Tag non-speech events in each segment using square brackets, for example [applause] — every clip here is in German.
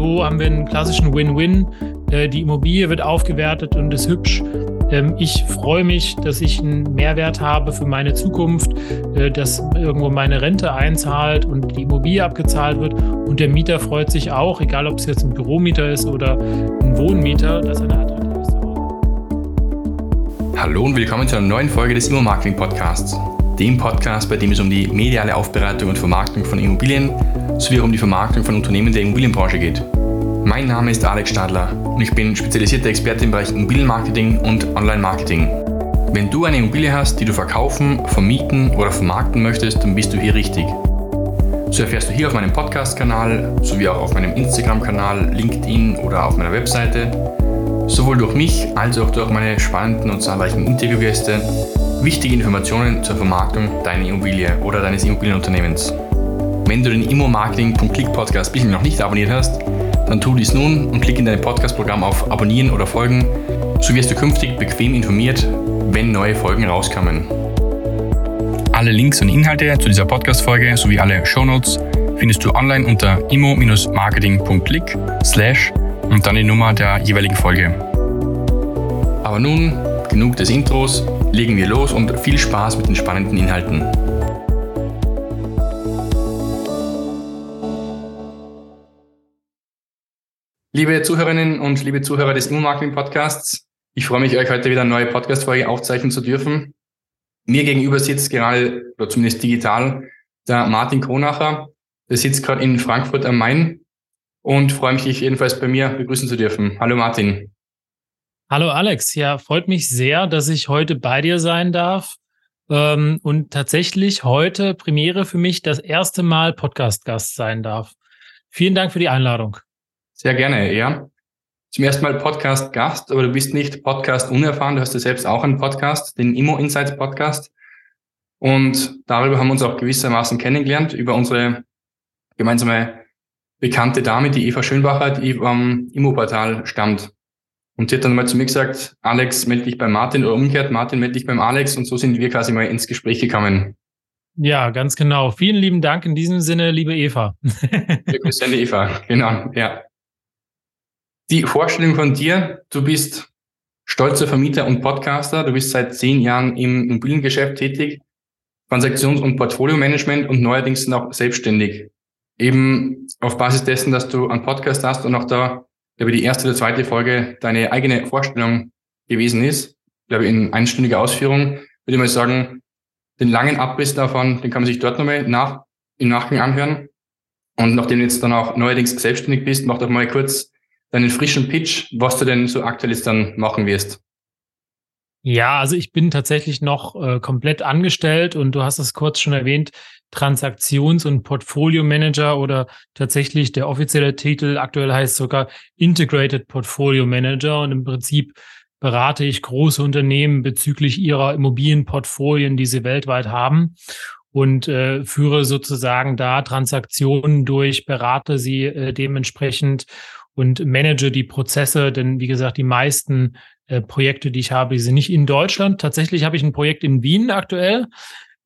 so haben wir einen klassischen Win-Win. Äh, die Immobilie wird aufgewertet und ist hübsch. Ähm, ich freue mich, dass ich einen Mehrwert habe für meine Zukunft, äh, dass irgendwo meine Rente einzahlt und die Immobilie abgezahlt wird. Und der Mieter freut sich auch, egal ob es jetzt ein Büromieter ist oder ein Wohnmieter, dass er eine attraktive Zuhause Hallo und willkommen zu einer neuen Folge des Immo-Marketing Podcasts. Dem Podcast, bei dem es um die mediale Aufbereitung und Vermarktung von Immobilien sowie um die Vermarktung von Unternehmen der Immobilienbranche geht. Mein Name ist Alex Stadler und ich bin spezialisierter Experte im Bereich Immobilienmarketing und Online-Marketing. Wenn du eine Immobilie hast, die du verkaufen, vermieten oder vermarkten möchtest, dann bist du hier richtig. So erfährst du hier auf meinem Podcast-Kanal sowie auch auf meinem Instagram-Kanal, LinkedIn oder auf meiner Webseite sowohl durch mich als auch durch meine spannenden und zahlreichen Interviewgäste wichtige Informationen zur Vermarktung deiner Immobilie oder deines Immobilienunternehmens. Wenn du den Immo-Marketing.click Podcast bisher noch nicht abonniert hast, dann tu dies nun und klick in dein Podcast-Programm auf Abonnieren oder Folgen. So wirst du künftig bequem informiert, wenn neue Folgen rauskommen. Alle Links und Inhalte zu dieser Podcast-Folge sowie alle Shownotes findest du online unter immo-marketing.click slash und dann die Nummer der jeweiligen Folge. Aber nun, genug des Intros, legen wir los und viel Spaß mit den spannenden Inhalten. Liebe Zuhörerinnen und liebe Zuhörer des Immo-Marketing-Podcasts, ich freue mich, euch heute wieder eine neue Podcast-Folge aufzeichnen zu dürfen. Mir gegenüber sitzt gerade, oder zumindest digital, der Martin Kronacher. Der sitzt gerade in Frankfurt am Main und freue mich, dich jedenfalls bei mir begrüßen zu dürfen. Hallo Martin. Hallo Alex, ja, freut mich sehr, dass ich heute bei dir sein darf. Ähm, und tatsächlich heute Premiere für mich das erste Mal Podcast-Gast sein darf. Vielen Dank für die Einladung. Sehr gerne, ja. Zum ersten Mal Podcast-Gast, aber du bist nicht Podcast-unerfahren, du hast ja selbst auch einen Podcast, den Immo Insights Podcast. Und darüber haben wir uns auch gewissermaßen kennengelernt, über unsere gemeinsame bekannte Dame, die Eva Schönbacher, die am Immo-Portal stammt. Und die hat dann mal zu mir gesagt, Alex, melde dich bei Martin oder umgekehrt, Martin, melde dich beim Alex. Und so sind wir quasi mal ins Gespräch gekommen. Ja, ganz genau. Vielen lieben Dank in diesem Sinne, liebe Eva. Wir grüßen Eva, genau, ja die Vorstellung von dir, du bist stolzer Vermieter und Podcaster, du bist seit zehn Jahren im Immobiliengeschäft tätig, Transaktions- und Portfolio-Management und neuerdings noch selbstständig. Eben auf Basis dessen, dass du einen Podcast hast und auch da, glaube ich, die erste oder zweite Folge deine eigene Vorstellung gewesen ist, glaube ich, in einstündiger Ausführung, würde ich mal sagen, den langen Abriss davon, den kann man sich dort nochmal nach, im Nachgang anhören. Und nachdem du jetzt dann auch neuerdings selbstständig bist, mach doch mal kurz deinen frischen Pitch, was du denn so aktuell jetzt dann machen wirst. Ja, also ich bin tatsächlich noch äh, komplett angestellt und du hast es kurz schon erwähnt, Transaktions- und Portfolio-Manager oder tatsächlich der offizielle Titel aktuell heißt sogar Integrated Portfolio Manager und im Prinzip berate ich große Unternehmen bezüglich ihrer Immobilienportfolien, die sie weltweit haben und äh, führe sozusagen da Transaktionen durch, berate sie äh, dementsprechend und manage die Prozesse, denn wie gesagt, die meisten äh, Projekte, die ich habe, die sind nicht in Deutschland. Tatsächlich habe ich ein Projekt in Wien aktuell.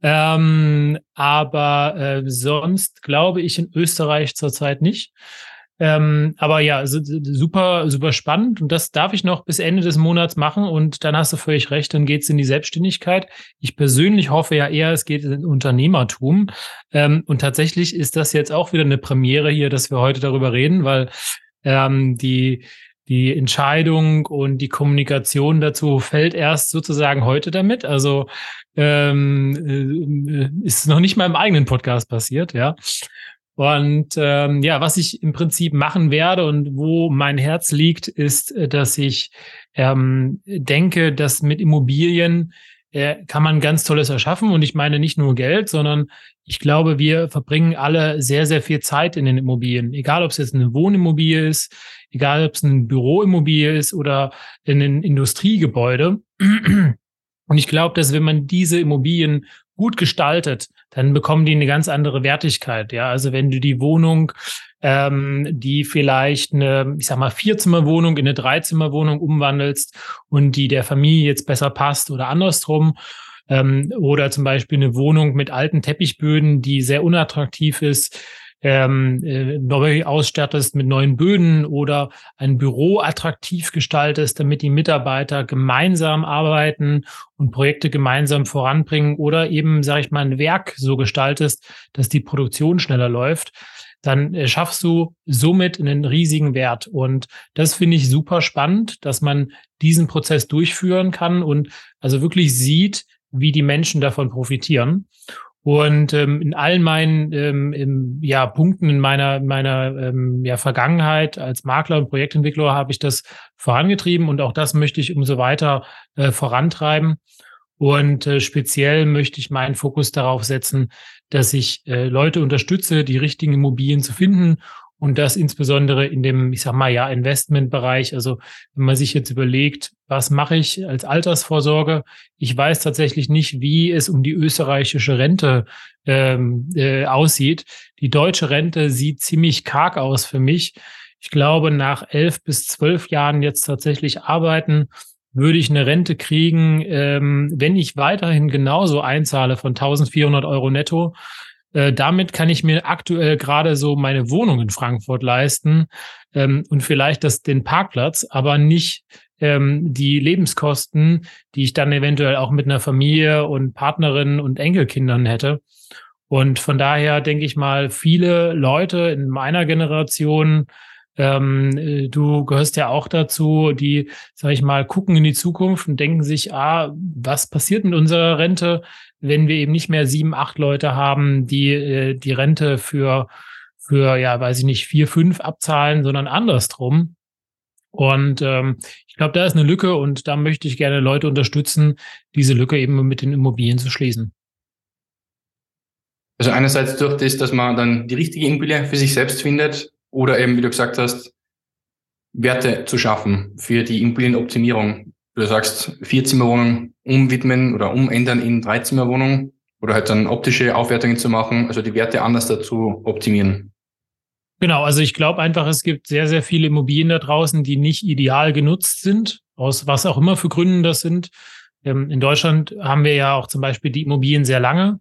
Ähm, aber äh, sonst glaube ich in Österreich zurzeit nicht. Ähm, aber ja, super, super spannend. Und das darf ich noch bis Ende des Monats machen. Und dann hast du völlig recht, dann geht's in die Selbstständigkeit. Ich persönlich hoffe ja eher, es geht in Unternehmertum. Ähm, und tatsächlich ist das jetzt auch wieder eine Premiere hier, dass wir heute darüber reden, weil ähm, die, die Entscheidung und die Kommunikation dazu fällt erst sozusagen heute damit. Also ähm, äh, ist noch nicht mal im eigenen Podcast passiert, ja. Und ähm, ja, was ich im Prinzip machen werde und wo mein Herz liegt, ist, äh, dass ich ähm, denke, dass mit Immobilien äh, kann man ganz Tolles erschaffen. Und ich meine nicht nur Geld, sondern ich glaube, wir verbringen alle sehr, sehr viel Zeit in den Immobilien. Egal, ob es jetzt eine Wohnimmobilie ist, egal, ob es ein Büroimmobilie ist oder in ein Industriegebäude. Und ich glaube, dass wenn man diese Immobilien gut gestaltet, dann bekommen die eine ganz andere Wertigkeit. Ja, also wenn du die Wohnung, ähm, die vielleicht eine, ich sag mal, Vierzimmerwohnung in eine Dreizimmerwohnung umwandelst und die der Familie jetzt besser passt oder andersrum, ähm, oder zum Beispiel eine Wohnung mit alten Teppichböden, die sehr unattraktiv ist, ähm, äh, neu ausstattest mit neuen Böden oder ein Büro attraktiv gestaltest, damit die Mitarbeiter gemeinsam arbeiten und Projekte gemeinsam voranbringen oder eben, sage ich mal, ein Werk so gestaltest, dass die Produktion schneller läuft, dann äh, schaffst du somit einen riesigen Wert. Und das finde ich super spannend, dass man diesen Prozess durchführen kann und also wirklich sieht, wie die Menschen davon profitieren. Und ähm, in allen meinen ähm, im, ja, Punkten in meiner, meiner ähm, ja, Vergangenheit als Makler und Projektentwickler habe ich das vorangetrieben und auch das möchte ich umso weiter äh, vorantreiben. Und äh, speziell möchte ich meinen Fokus darauf setzen, dass ich äh, Leute unterstütze, die richtigen Immobilien zu finden und das insbesondere in dem, ich sag mal, ja, Investmentbereich. Also wenn man sich jetzt überlegt, was mache ich als Altersvorsorge? Ich weiß tatsächlich nicht, wie es um die österreichische Rente ähm, äh, aussieht. Die deutsche Rente sieht ziemlich karg aus für mich. Ich glaube, nach elf bis zwölf Jahren jetzt tatsächlich arbeiten, würde ich eine Rente kriegen, ähm, wenn ich weiterhin genauso einzahle von 1400 Euro netto, äh, damit kann ich mir aktuell gerade so meine Wohnung in Frankfurt leisten ähm, und vielleicht das, den Parkplatz, aber nicht ähm, die Lebenskosten, die ich dann eventuell auch mit einer Familie und Partnerin und Enkelkindern hätte. Und von daher denke ich mal, viele Leute in meiner Generation ähm, äh, du gehörst ja auch dazu, die, sag ich mal, gucken in die Zukunft und denken sich, ah, was passiert mit unserer Rente, wenn wir eben nicht mehr sieben, acht Leute haben, die äh, die Rente für, für, ja, weiß ich nicht, vier, fünf abzahlen, sondern andersrum. Und ähm, ich glaube, da ist eine Lücke und da möchte ich gerne Leute unterstützen, diese Lücke eben mit den Immobilien zu schließen. Also einerseits durch das, dass man dann die richtige Immobilie für sich selbst findet, oder eben, wie du gesagt hast, Werte zu schaffen für die Immobilienoptimierung. Du sagst, Vierzimmerwohnungen umwidmen oder umändern in Dreizimmerwohnungen oder halt dann optische Aufwertungen zu machen, also die Werte anders dazu optimieren. Genau, also ich glaube einfach, es gibt sehr, sehr viele Immobilien da draußen, die nicht ideal genutzt sind, aus was auch immer für Gründen das sind. Ähm, in Deutschland haben wir ja auch zum Beispiel die Immobilien sehr lange.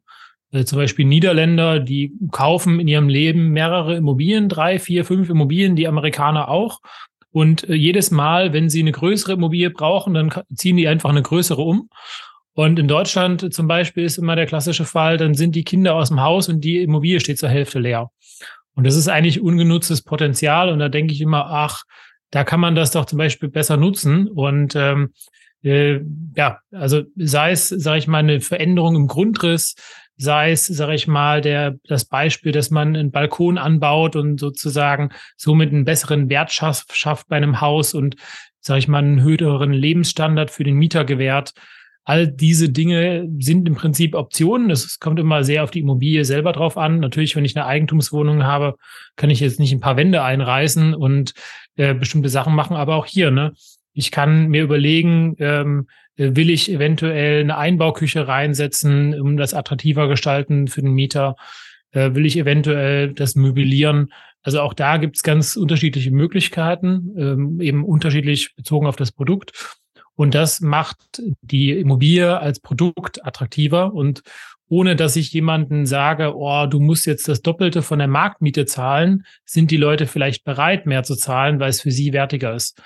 Äh, zum Beispiel Niederländer, die kaufen in ihrem Leben mehrere Immobilien, drei, vier, fünf Immobilien, die Amerikaner auch. Und äh, jedes Mal, wenn sie eine größere Immobilie brauchen, dann ziehen die einfach eine größere um. Und in Deutschland zum Beispiel ist immer der klassische Fall, dann sind die Kinder aus dem Haus und die Immobilie steht zur Hälfte leer. Und das ist eigentlich ungenutztes Potenzial. Und da denke ich immer, ach, da kann man das doch zum Beispiel besser nutzen. Und ähm, äh, ja, also sei es, sage ich mal, eine Veränderung im Grundriss, sei es, sage ich mal, der, das Beispiel, dass man einen Balkon anbaut und sozusagen somit einen besseren Wert schafft, bei einem Haus und, sage ich mal, einen höheren Lebensstandard für den Mieter gewährt. All diese Dinge sind im Prinzip Optionen. Es kommt immer sehr auf die Immobilie selber drauf an. Natürlich, wenn ich eine Eigentumswohnung habe, kann ich jetzt nicht ein paar Wände einreißen und äh, bestimmte Sachen machen. Aber auch hier, ne, ich kann mir überlegen, ähm, äh, will ich eventuell eine Einbauküche reinsetzen, um das attraktiver gestalten für den Mieter? Äh, will ich eventuell das möblieren? Also auch da gibt es ganz unterschiedliche Möglichkeiten, ähm, eben unterschiedlich bezogen auf das Produkt. Und das macht die Immobilie als Produkt attraktiver und ohne dass ich jemanden sage, oh, du musst jetzt das Doppelte von der Marktmiete zahlen, sind die Leute vielleicht bereit, mehr zu zahlen, weil es für sie wertiger ist.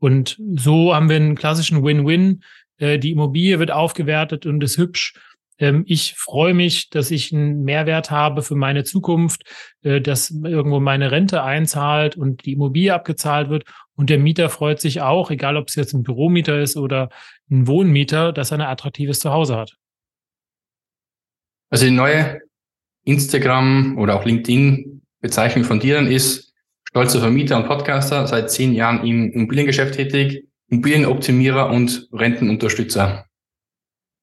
Und so haben wir einen klassischen Win-Win. Äh, die Immobilie wird aufgewertet und ist hübsch. Ähm, ich freue mich, dass ich einen Mehrwert habe für meine Zukunft, äh, dass irgendwo meine Rente einzahlt und die Immobilie abgezahlt wird. Und der Mieter freut sich auch, egal ob es jetzt ein Büromieter ist oder ein Wohnmieter, dass er ein attraktives Zuhause hat. Also die neue Instagram oder auch LinkedIn Bezeichnung von dir dann ist, stolzer Vermieter und Podcaster, seit zehn Jahren im Immobiliengeschäft tätig, Immobilienoptimierer und Rentenunterstützer.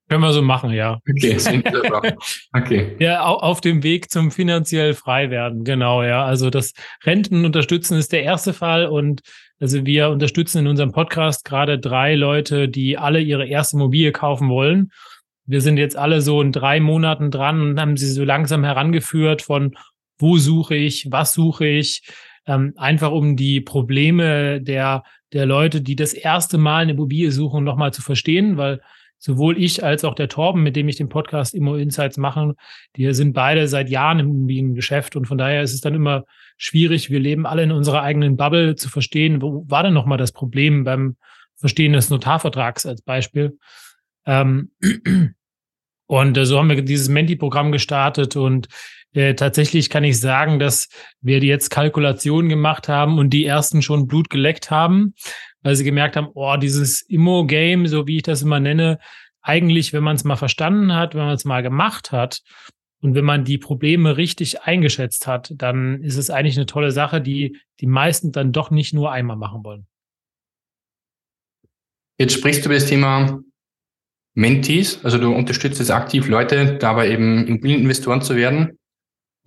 Können wir so machen, ja. Okay, [laughs] okay. Ja, auf dem Weg zum finanziell frei werden, genau, ja. Also das Rentenunterstützen ist der erste Fall und also wir unterstützen in unserem Podcast gerade drei Leute, die alle ihre erste Immobilie kaufen wollen. Wir sind jetzt alle so in drei Monaten dran und haben sie so langsam herangeführt von wo suche ich, was suche ich, ähm, einfach um die Probleme der, der Leute, die das erste Mal eine Immobilie suchen, nochmal zu verstehen, weil sowohl ich als auch der Torben, mit dem ich den Podcast Immo Insights mache, die sind beide seit Jahren im Immobiliengeschäft und von daher ist es dann immer schwierig. Wir leben alle in unserer eigenen Bubble zu verstehen, wo war denn nochmal das Problem beim Verstehen des Notarvertrags als Beispiel. Ähm, [clears throat] und äh, so haben wir dieses Menti-Programm gestartet und äh, tatsächlich kann ich sagen, dass wir jetzt Kalkulationen gemacht haben und die ersten schon Blut geleckt haben, weil sie gemerkt haben, oh, dieses Immo-Game, so wie ich das immer nenne, eigentlich, wenn man es mal verstanden hat, wenn man es mal gemacht hat und wenn man die Probleme richtig eingeschätzt hat, dann ist es eigentlich eine tolle Sache, die die meisten dann doch nicht nur einmal machen wollen. Jetzt sprichst du über das Thema Mentees, also du unterstützt jetzt aktiv Leute, dabei eben Immobilieninvestoren zu werden.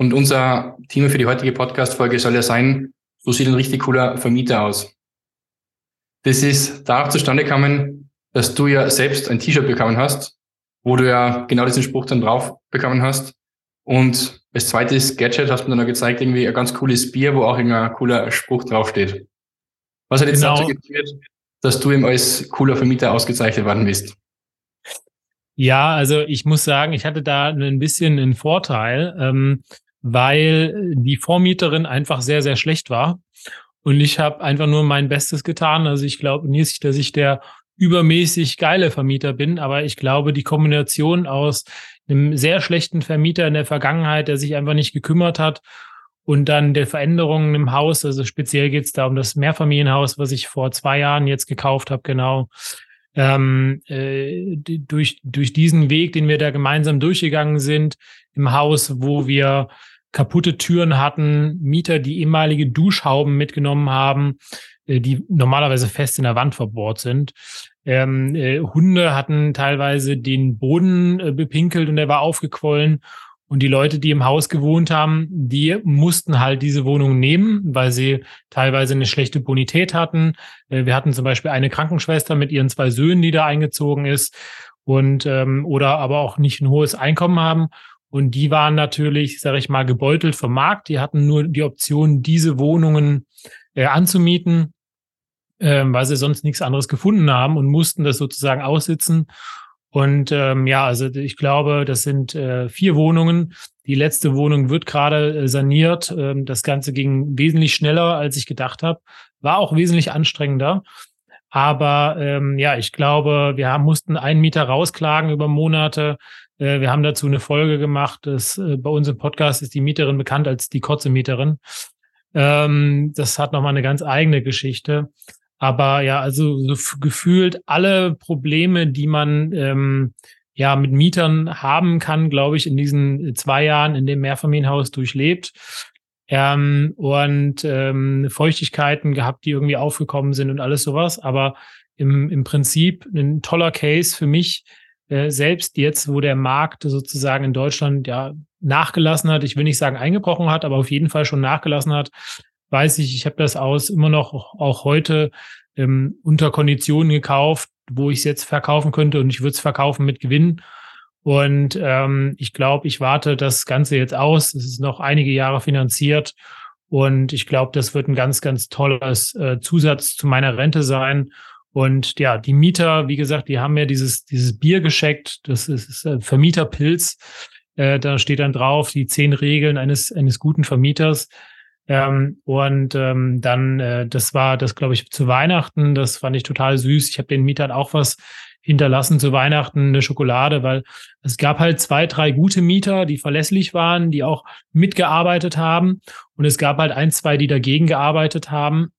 Und unser Thema für die heutige Podcast-Folge soll ja sein, so sieht ein richtig cooler Vermieter aus. Das ist darauf zustande gekommen, dass du ja selbst ein T-Shirt bekommen hast, wo du ja genau diesen Spruch dann drauf bekommen hast. Und als zweites Gadget hast du mir dann noch gezeigt, irgendwie ein ganz cooles Bier, wo auch ein cooler Spruch draufsteht. Was hat jetzt genau. dazu geführt, dass du eben als cooler Vermieter ausgezeichnet worden bist? Ja, also ich muss sagen, ich hatte da ein bisschen einen Vorteil. Ähm, weil die Vormieterin einfach sehr, sehr schlecht war. Und ich habe einfach nur mein Bestes getan. Also ich glaube nicht, dass ich der übermäßig geile Vermieter bin, aber ich glaube, die Kombination aus einem sehr schlechten Vermieter in der Vergangenheit, der sich einfach nicht gekümmert hat, und dann der Veränderungen im Haus, also speziell geht es da um das Mehrfamilienhaus, was ich vor zwei Jahren jetzt gekauft habe, genau. Ähm, äh, durch, durch diesen Weg, den wir da gemeinsam durchgegangen sind, im Haus, wo wir kaputte Türen hatten, Mieter, die ehemalige Duschhauben mitgenommen haben, äh, die normalerweise fest in der Wand verbohrt sind. Ähm, äh, Hunde hatten teilweise den Boden äh, bepinkelt und der war aufgequollen. Und die Leute, die im Haus gewohnt haben, die mussten halt diese Wohnung nehmen, weil sie teilweise eine schlechte Bonität hatten. Äh, wir hatten zum Beispiel eine Krankenschwester mit ihren zwei Söhnen, die da eingezogen ist und ähm, oder aber auch nicht ein hohes Einkommen haben. Und die waren natürlich, sage ich mal, gebeutelt vom Markt. Die hatten nur die Option, diese Wohnungen äh, anzumieten, äh, weil sie sonst nichts anderes gefunden haben und mussten das sozusagen aussitzen. Und ähm, ja, also ich glaube, das sind äh, vier Wohnungen. Die letzte Wohnung wird gerade äh, saniert. Ähm, das Ganze ging wesentlich schneller, als ich gedacht habe. War auch wesentlich anstrengender. Aber ähm, ja, ich glaube, wir haben, mussten einen Mieter rausklagen über Monate. Äh, wir haben dazu eine Folge gemacht. Das, äh, bei uns im Podcast ist die Mieterin bekannt als die Kotze-Mieterin. Ähm, das hat nochmal eine ganz eigene Geschichte. Aber ja, also so gefühlt alle Probleme, die man ähm, ja mit Mietern haben kann, glaube ich, in diesen zwei Jahren in dem Mehrfamilienhaus durchlebt. Ähm, und ähm, Feuchtigkeiten gehabt, die irgendwie aufgekommen sind und alles sowas. Aber im, im Prinzip ein toller Case für mich, äh, selbst jetzt, wo der Markt sozusagen in Deutschland ja nachgelassen hat, ich will nicht sagen eingebrochen hat, aber auf jeden Fall schon nachgelassen hat, weiß ich, ich habe das aus immer noch auch heute ähm, unter Konditionen gekauft, wo ich es jetzt verkaufen könnte und ich würde es verkaufen mit Gewinn. Und ähm, ich glaube, ich warte das Ganze jetzt aus. Es ist noch einige Jahre finanziert und ich glaube, das wird ein ganz, ganz tolles äh, Zusatz zu meiner Rente sein. Und ja, die Mieter, wie gesagt, die haben mir dieses, dieses Bier gescheckt. Das ist, ist äh, Vermieterpilz. Äh, da steht dann drauf, die zehn Regeln eines, eines guten Vermieters. Ähm, und ähm, dann, äh, das war das, glaube ich, zu Weihnachten. Das fand ich total süß. Ich habe den Mietern auch was hinterlassen zu Weihnachten, eine Schokolade, weil es gab halt zwei, drei gute Mieter, die verlässlich waren, die auch mitgearbeitet haben. Und es gab halt ein, zwei, die dagegen gearbeitet haben.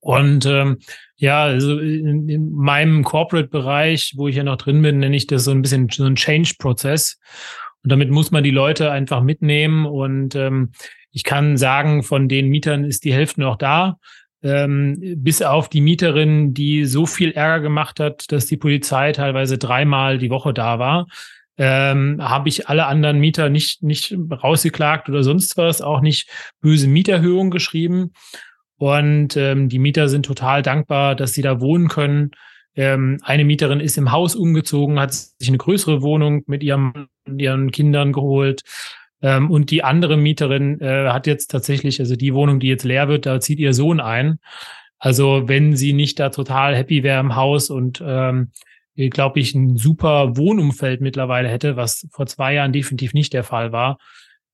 Und ähm, ja, also in, in meinem Corporate-Bereich, wo ich ja noch drin bin, nenne ich das so ein bisschen so ein Change-Prozess. Und damit muss man die Leute einfach mitnehmen. Und ähm, ich kann sagen, von den Mietern ist die Hälfte noch da. Ähm, bis auf die Mieterin, die so viel Ärger gemacht hat, dass die Polizei teilweise dreimal die Woche da war, ähm, habe ich alle anderen Mieter nicht, nicht rausgeklagt oder sonst was, auch nicht böse Mieterhöhungen geschrieben. Und ähm, die Mieter sind total dankbar, dass sie da wohnen können. Ähm, eine Mieterin ist im Haus umgezogen, hat sich eine größere Wohnung mit ihrem, ihren Kindern geholt. Ähm, und die andere Mieterin äh, hat jetzt tatsächlich, also die Wohnung, die jetzt leer wird, da zieht ihr Sohn ein. Also wenn sie nicht da total happy wäre im Haus und ähm, äh, glaube ich, ein super Wohnumfeld mittlerweile hätte, was vor zwei Jahren definitiv nicht der Fall war.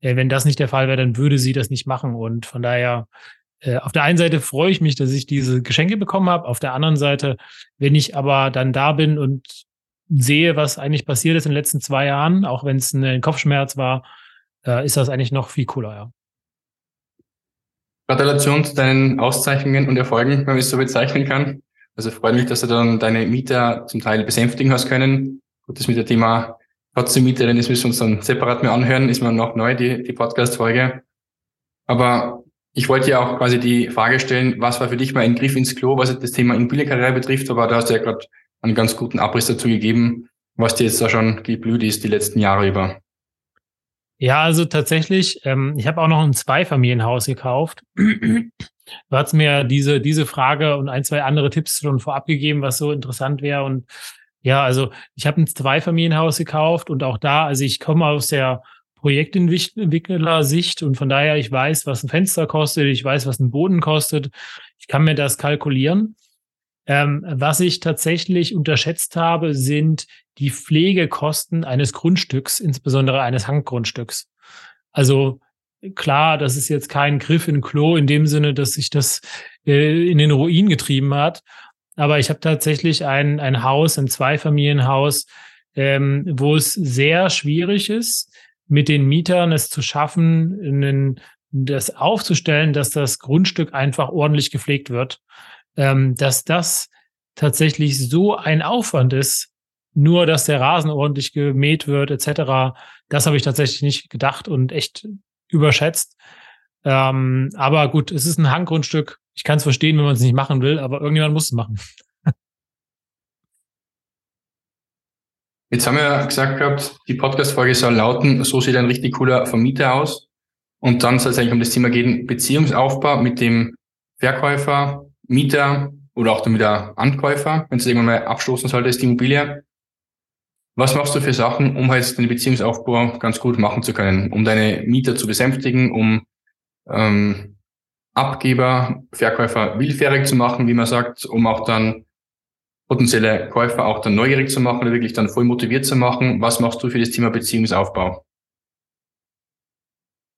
Äh, wenn das nicht der Fall wäre, dann würde sie das nicht machen. Und von daher, äh, auf der einen Seite freue ich mich, dass ich diese Geschenke bekommen habe. Auf der anderen Seite, wenn ich aber dann da bin und sehe, was eigentlich passiert ist in den letzten zwei Jahren, auch wenn es ein Kopfschmerz war, äh, ist das eigentlich noch viel cooler, ja. Gratulation zu deinen Auszeichnungen und Erfolgen, wenn man es so bezeichnen kann. Also freut mich, dass du dann deine Mieter zum Teil besänftigen hast können. Gut, das mit dem Thema trotzdem Mieterin, das müssen wir uns dann separat mehr anhören, ist mir noch neu, die, die Podcast-Folge. Aber ich wollte ja auch quasi die Frage stellen, was war für dich mal ein Griff ins Klo, was das Thema Immobilienkarriere betrifft, aber da hast du ja gerade einen ganz guten Abriss dazu gegeben, was dir jetzt da schon geblüht ist die letzten Jahre über. Ja, also tatsächlich, ähm, ich habe auch noch ein Zweifamilienhaus gekauft. [clears throat] du hast mir diese, diese Frage und ein, zwei andere Tipps schon vorab gegeben, was so interessant wäre. Und ja, also ich habe ein Zweifamilienhaus gekauft und auch da, also ich komme aus der Projektentwickler-Sicht und von daher, ich weiß, was ein Fenster kostet, ich weiß, was ein Boden kostet. Ich kann mir das kalkulieren. Ähm, was ich tatsächlich unterschätzt habe, sind die Pflegekosten eines Grundstücks, insbesondere eines Hanggrundstücks. Also klar, das ist jetzt kein Griff in Klo in dem Sinne, dass sich das äh, in den Ruin getrieben hat. Aber ich habe tatsächlich ein, ein Haus, ein Zweifamilienhaus, ähm, wo es sehr schwierig ist, mit den Mietern es zu schaffen, einen, das aufzustellen, dass das Grundstück einfach ordentlich gepflegt wird ähm, dass das tatsächlich so ein Aufwand ist, nur dass der Rasen ordentlich gemäht wird, etc. Das habe ich tatsächlich nicht gedacht und echt überschätzt. Ähm, aber gut, es ist ein Hanggrundstück. Ich kann es verstehen, wenn man es nicht machen will, aber irgendjemand muss es machen. Jetzt haben wir ja gesagt gehabt, die Podcast-Folge soll lauten, so sieht ein richtig cooler Vermieter aus. Und dann soll es eigentlich um das Thema gehen, Beziehungsaufbau mit dem Verkäufer, Mieter oder auch damit der Ankäufer, wenn es irgendwann mal abstoßen sollte, ist die Immobilie. Was machst du für Sachen, um halt den Beziehungsaufbau ganz gut machen zu können, um deine Mieter zu besänftigen, um ähm, Abgeber, Verkäufer willfährig zu machen, wie man sagt, um auch dann potenzielle Käufer auch dann neugierig zu machen oder wirklich dann voll motiviert zu machen. Was machst du für das Thema Beziehungsaufbau?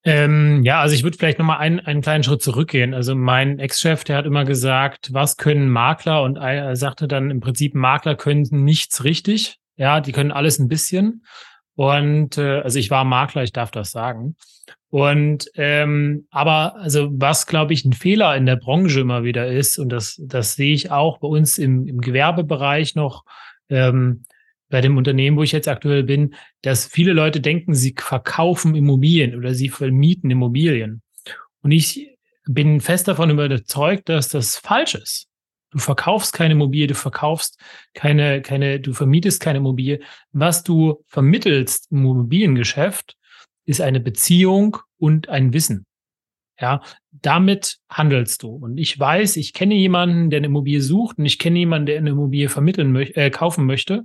Ähm, ja, also ich würde vielleicht nochmal einen, einen kleinen Schritt zurückgehen. Also mein Ex-Chef, der hat immer gesagt, was können Makler? Und er sagte dann im Prinzip, Makler können nichts richtig. Ja, die können alles ein bisschen. Und äh, also ich war Makler, ich darf das sagen. Und ähm, aber also was glaube ich ein Fehler in der Branche immer wieder ist und das das sehe ich auch bei uns im, im Gewerbebereich noch ähm, bei dem Unternehmen, wo ich jetzt aktuell bin, dass viele Leute denken, sie verkaufen Immobilien oder sie vermieten Immobilien. Und ich bin fest davon überzeugt, dass das falsch ist. Du verkaufst keine Immobilie, du verkaufst keine, keine, du vermietest keine Immobilie. Was du vermittelst im Immobiliengeschäft ist eine Beziehung und ein Wissen. Ja, damit handelst du. Und ich weiß, ich kenne jemanden, der eine Immobilie sucht und ich kenne jemanden, der eine Immobilie vermitteln möchte, äh, kaufen möchte.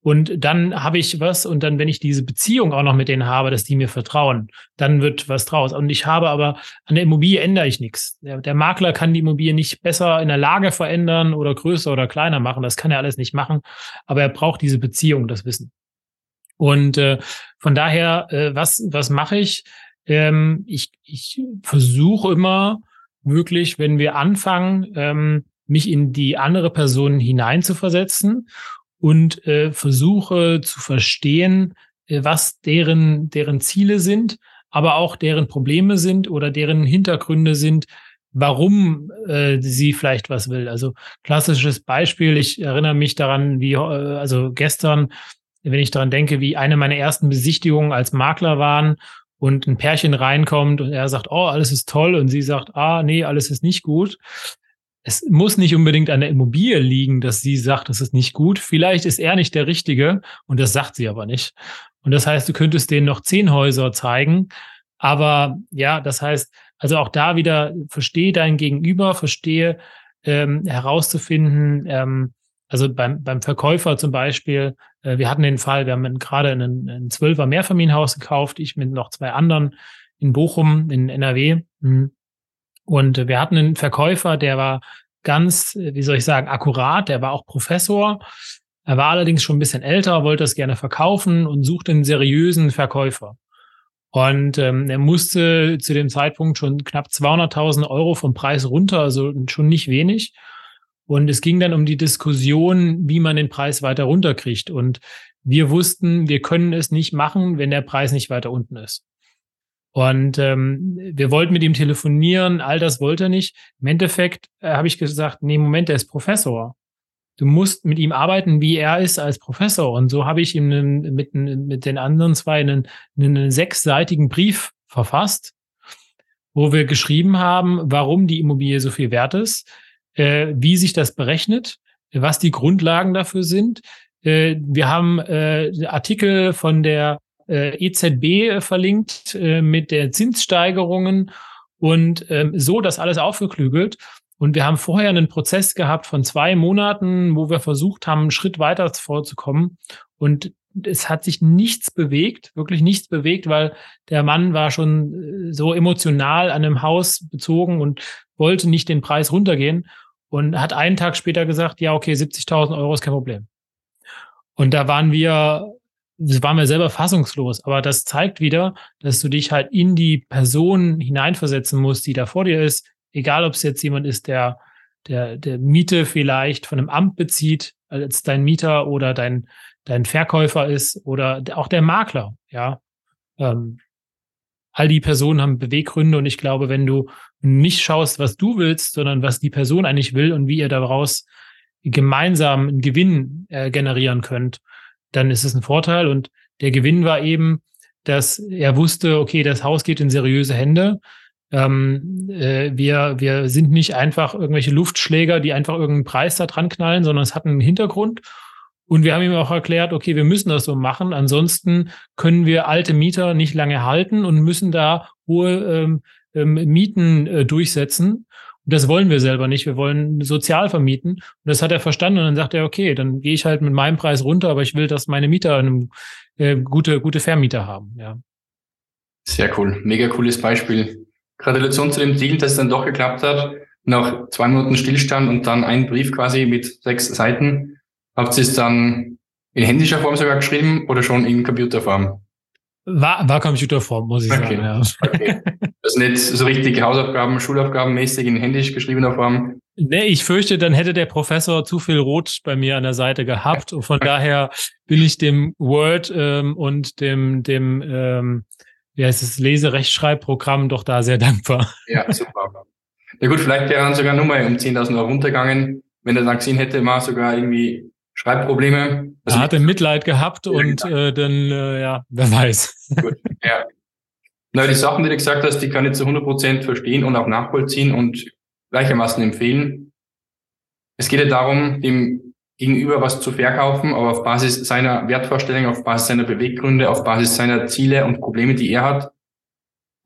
Und dann habe ich was und dann, wenn ich diese Beziehung auch noch mit denen habe, dass die mir vertrauen, dann wird was draus. Und ich habe aber an der Immobilie ändere ich nichts. Der, der, Makler kann die Immobilie nicht besser in der Lage verändern oder größer oder kleiner machen. Das kann er alles nicht machen. Aber er braucht diese Beziehung, das Wissen. Und äh, von daher, äh, was, was mache ich? Ähm, ich? Ich versuche immer wirklich, wenn wir anfangen, ähm, mich in die andere Person hineinzuversetzen und äh, versuche zu verstehen, äh, was deren, deren Ziele sind, aber auch deren Probleme sind oder deren Hintergründe sind, warum äh, sie vielleicht was will. Also klassisches Beispiel, ich erinnere mich daran, wie, äh, also gestern, wenn ich daran denke, wie eine meiner ersten Besichtigungen als Makler waren und ein Pärchen reinkommt und er sagt, oh, alles ist toll und sie sagt, ah, nee, alles ist nicht gut es muss nicht unbedingt an der Immobilie liegen, dass sie sagt, das ist nicht gut. Vielleicht ist er nicht der Richtige und das sagt sie aber nicht. Und das heißt, du könntest denen noch zehn Häuser zeigen. Aber ja, das heißt, also auch da wieder verstehe dein Gegenüber, verstehe ähm, herauszufinden, ähm, also beim, beim Verkäufer zum Beispiel, äh, wir hatten den Fall, wir haben gerade ein, Zwölfer Mehrfamilienhaus gekauft, ich mit noch zwei anderen in Bochum, in NRW. Hm. Und wir hatten einen Verkäufer, der war ganz, wie soll ich sagen, akkurat, der war auch Professor. Er war allerdings schon ein bisschen älter, wollte das gerne verkaufen und suchte einen seriösen Verkäufer. Und ähm, er musste zu dem Zeitpunkt schon knapp 200.000 Euro vom Preis runter, also schon nicht wenig. Und es ging dann um die Diskussion, wie man den Preis weiter runterkriegt. Und wir wussten, wir können es nicht machen, wenn der Preis nicht weiter unten ist. Und ähm, wir wollten mit ihm telefonieren, all das wollte er nicht. Im Endeffekt äh, habe ich gesagt, nee, Moment, der ist Professor. Du musst mit ihm arbeiten, wie er ist als Professor. Und so habe ich ihm mit, mit den anderen zwei einen, einen sechsseitigen Brief verfasst, wo wir geschrieben haben, warum die Immobilie so viel wert ist, äh, wie sich das berechnet, was die Grundlagen dafür sind. Äh, wir haben äh, Artikel von der äh, EZB äh, verlinkt äh, mit der Zinssteigerungen und ähm, so das alles aufgeklügelt. Und wir haben vorher einen Prozess gehabt von zwei Monaten, wo wir versucht haben, einen Schritt weiter vorzukommen. Und es hat sich nichts bewegt, wirklich nichts bewegt, weil der Mann war schon äh, so emotional an einem Haus bezogen und wollte nicht den Preis runtergehen und hat einen Tag später gesagt, ja, okay, 70.000 Euro ist kein Problem. Und da waren wir waren wir selber fassungslos. Aber das zeigt wieder, dass du dich halt in die Person hineinversetzen musst, die da vor dir ist. Egal, ob es jetzt jemand ist, der, der, der Miete vielleicht von einem Amt bezieht, als dein Mieter oder dein, dein Verkäufer ist oder auch der Makler, ja. Ähm, all die Personen haben Beweggründe und ich glaube, wenn du nicht schaust, was du willst, sondern was die Person eigentlich will und wie ihr daraus gemeinsam einen Gewinn äh, generieren könnt, dann ist es ein Vorteil. Und der Gewinn war eben, dass er wusste, okay, das Haus geht in seriöse Hände. Ähm, äh, wir, wir sind nicht einfach irgendwelche Luftschläger, die einfach irgendeinen Preis da dran knallen, sondern es hat einen Hintergrund. Und wir haben ihm auch erklärt, okay, wir müssen das so machen. Ansonsten können wir alte Mieter nicht lange halten und müssen da hohe ähm, ähm, Mieten äh, durchsetzen. Und das wollen wir selber nicht. Wir wollen sozial vermieten. Und das hat er verstanden. Und dann sagt er, okay, dann gehe ich halt mit meinem Preis runter, aber ich will, dass meine Mieter eine äh, gute, gute Vermieter haben. Ja. Sehr cool. Mega cooles Beispiel. Gratulation zu dem Deal, dass es dann doch geklappt hat. Nach zwei Monaten Stillstand und dann ein Brief quasi mit sechs Seiten. Habt ihr es dann in händischer Form sogar geschrieben oder schon in Computerform? War, war Computerform, muss ich okay. sagen. Ja. Okay. Also nicht so richtig Hausaufgaben, Schulaufgaben mäßig in händisch geschriebener Form. Nee, ich fürchte, dann hätte der Professor zu viel Rot bei mir an der Seite gehabt. Und von daher bin ich dem Word ähm, und dem, dem ähm, wie heißt es, Leserechtschreibprogramm doch da sehr dankbar. Ja, super. Ja gut, vielleicht wäre dann sogar nur mal um 10.000 Euro runtergegangen, wenn er dann gesehen hätte, mal sogar irgendwie Schreibprobleme. Also er hatte Mitleid gehabt und genau. äh, dann, äh, ja, wer weiß. [laughs] Gut, ja. Na, die Sachen, die du gesagt hast, die kann ich zu 100 Prozent verstehen und auch nachvollziehen und gleichermaßen empfehlen. Es geht ja darum, dem Gegenüber was zu verkaufen, aber auf Basis seiner Wertvorstellung, auf Basis seiner Beweggründe, auf Basis seiner Ziele und Probleme, die er hat.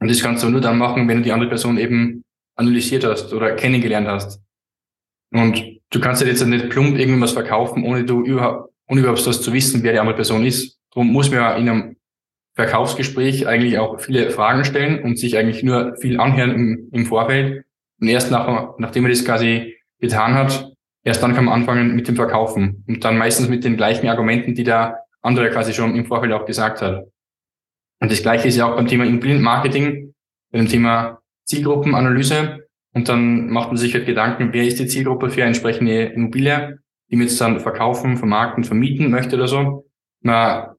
Und das kannst du nur dann machen, wenn du die andere Person eben analysiert hast oder kennengelernt hast. Und du kannst ja jetzt nicht plump irgendwas verkaufen, ohne du überhaupt, ohne überhaupt das zu wissen, wer die andere Person ist. Darum muss man ja in einem Verkaufsgespräch eigentlich auch viele Fragen stellen und sich eigentlich nur viel anhören im, im Vorfeld. Und erst nach, nachdem er das quasi getan hat, erst dann kann man anfangen mit dem Verkaufen. Und dann meistens mit den gleichen Argumenten, die der andere quasi schon im Vorfeld auch gesagt hat. Und das Gleiche ist ja auch beim Thema Immobilienmarketing, bei dem Thema Zielgruppenanalyse. Und dann macht man sich halt Gedanken, wer ist die Zielgruppe für eine entsprechende Immobilie, die man jetzt dann verkaufen, vermarkten, vermieten möchte oder so. Man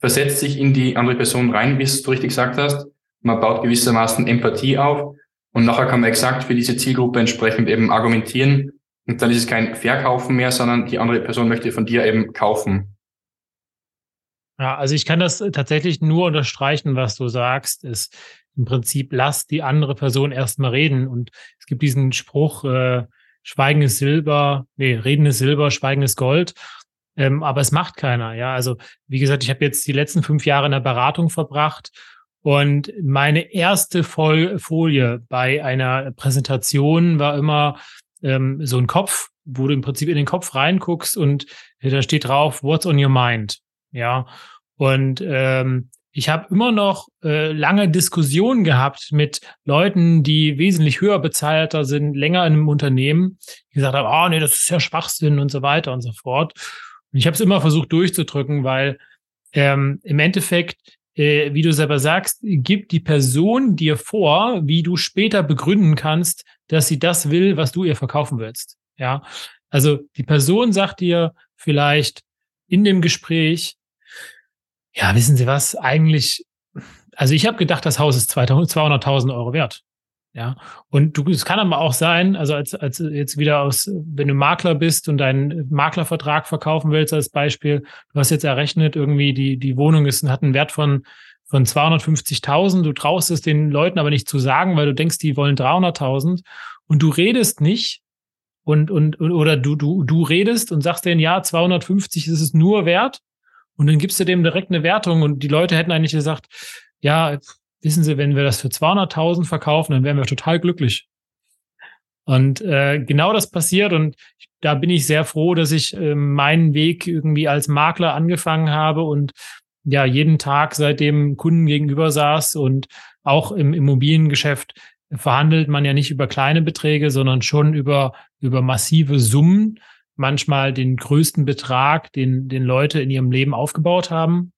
versetzt sich in die andere Person rein, wie du richtig gesagt hast. Man baut gewissermaßen Empathie auf und nachher kann man exakt für diese Zielgruppe entsprechend eben argumentieren. Und dann ist es kein Verkaufen mehr, sondern die andere Person möchte von dir eben kaufen. Ja, also ich kann das tatsächlich nur unterstreichen, was du sagst, ist im Prinzip, lass die andere Person erstmal reden. Und es gibt diesen Spruch, äh, Schweigen ist Silber, nee, Reden ist Silber, Schweigen ist Gold. Ähm, aber es macht keiner. Ja, also wie gesagt, ich habe jetzt die letzten fünf Jahre in der Beratung verbracht und meine erste Folie bei einer Präsentation war immer ähm, so ein Kopf, wo du im Prinzip in den Kopf reinguckst und da steht drauf, what's on your mind? Ja. Und ähm, ich habe immer noch äh, lange Diskussionen gehabt mit Leuten, die wesentlich höher bezahlter sind, länger in einem Unternehmen, die gesagt haben, oh nee, das ist ja Schwachsinn und so weiter und so fort. Und ich habe es immer versucht durchzudrücken, weil ähm, im Endeffekt, äh, wie du selber sagst, gibt die Person dir vor, wie du später begründen kannst, dass sie das will, was du ihr verkaufen willst. Ja, also die Person sagt dir vielleicht in dem Gespräch, ja, wissen Sie was, eigentlich, also ich habe gedacht, das Haus ist 200.000 Euro wert. Ja, und du, es kann aber auch sein, also als, als jetzt wieder aus, wenn du Makler bist und deinen Maklervertrag verkaufen willst als Beispiel, du hast jetzt errechnet, irgendwie die, die Wohnung ist, hat einen Wert von, von 250.000, du traust es den Leuten aber nicht zu sagen, weil du denkst, die wollen 300.000 und du redest nicht und, und, oder du, du, du redest und sagst denen, ja, 250 ist es nur wert und dann gibst du dem direkt eine Wertung und die Leute hätten eigentlich gesagt, ja, wissen Sie, wenn wir das für 200.000 verkaufen, dann wären wir total glücklich. Und äh, genau das passiert und da bin ich sehr froh, dass ich äh, meinen Weg irgendwie als Makler angefangen habe und ja jeden Tag seitdem Kunden gegenüber saß und auch im Immobiliengeschäft verhandelt man ja nicht über kleine Beträge, sondern schon über über massive Summen, manchmal den größten Betrag, den den Leute in ihrem Leben aufgebaut haben.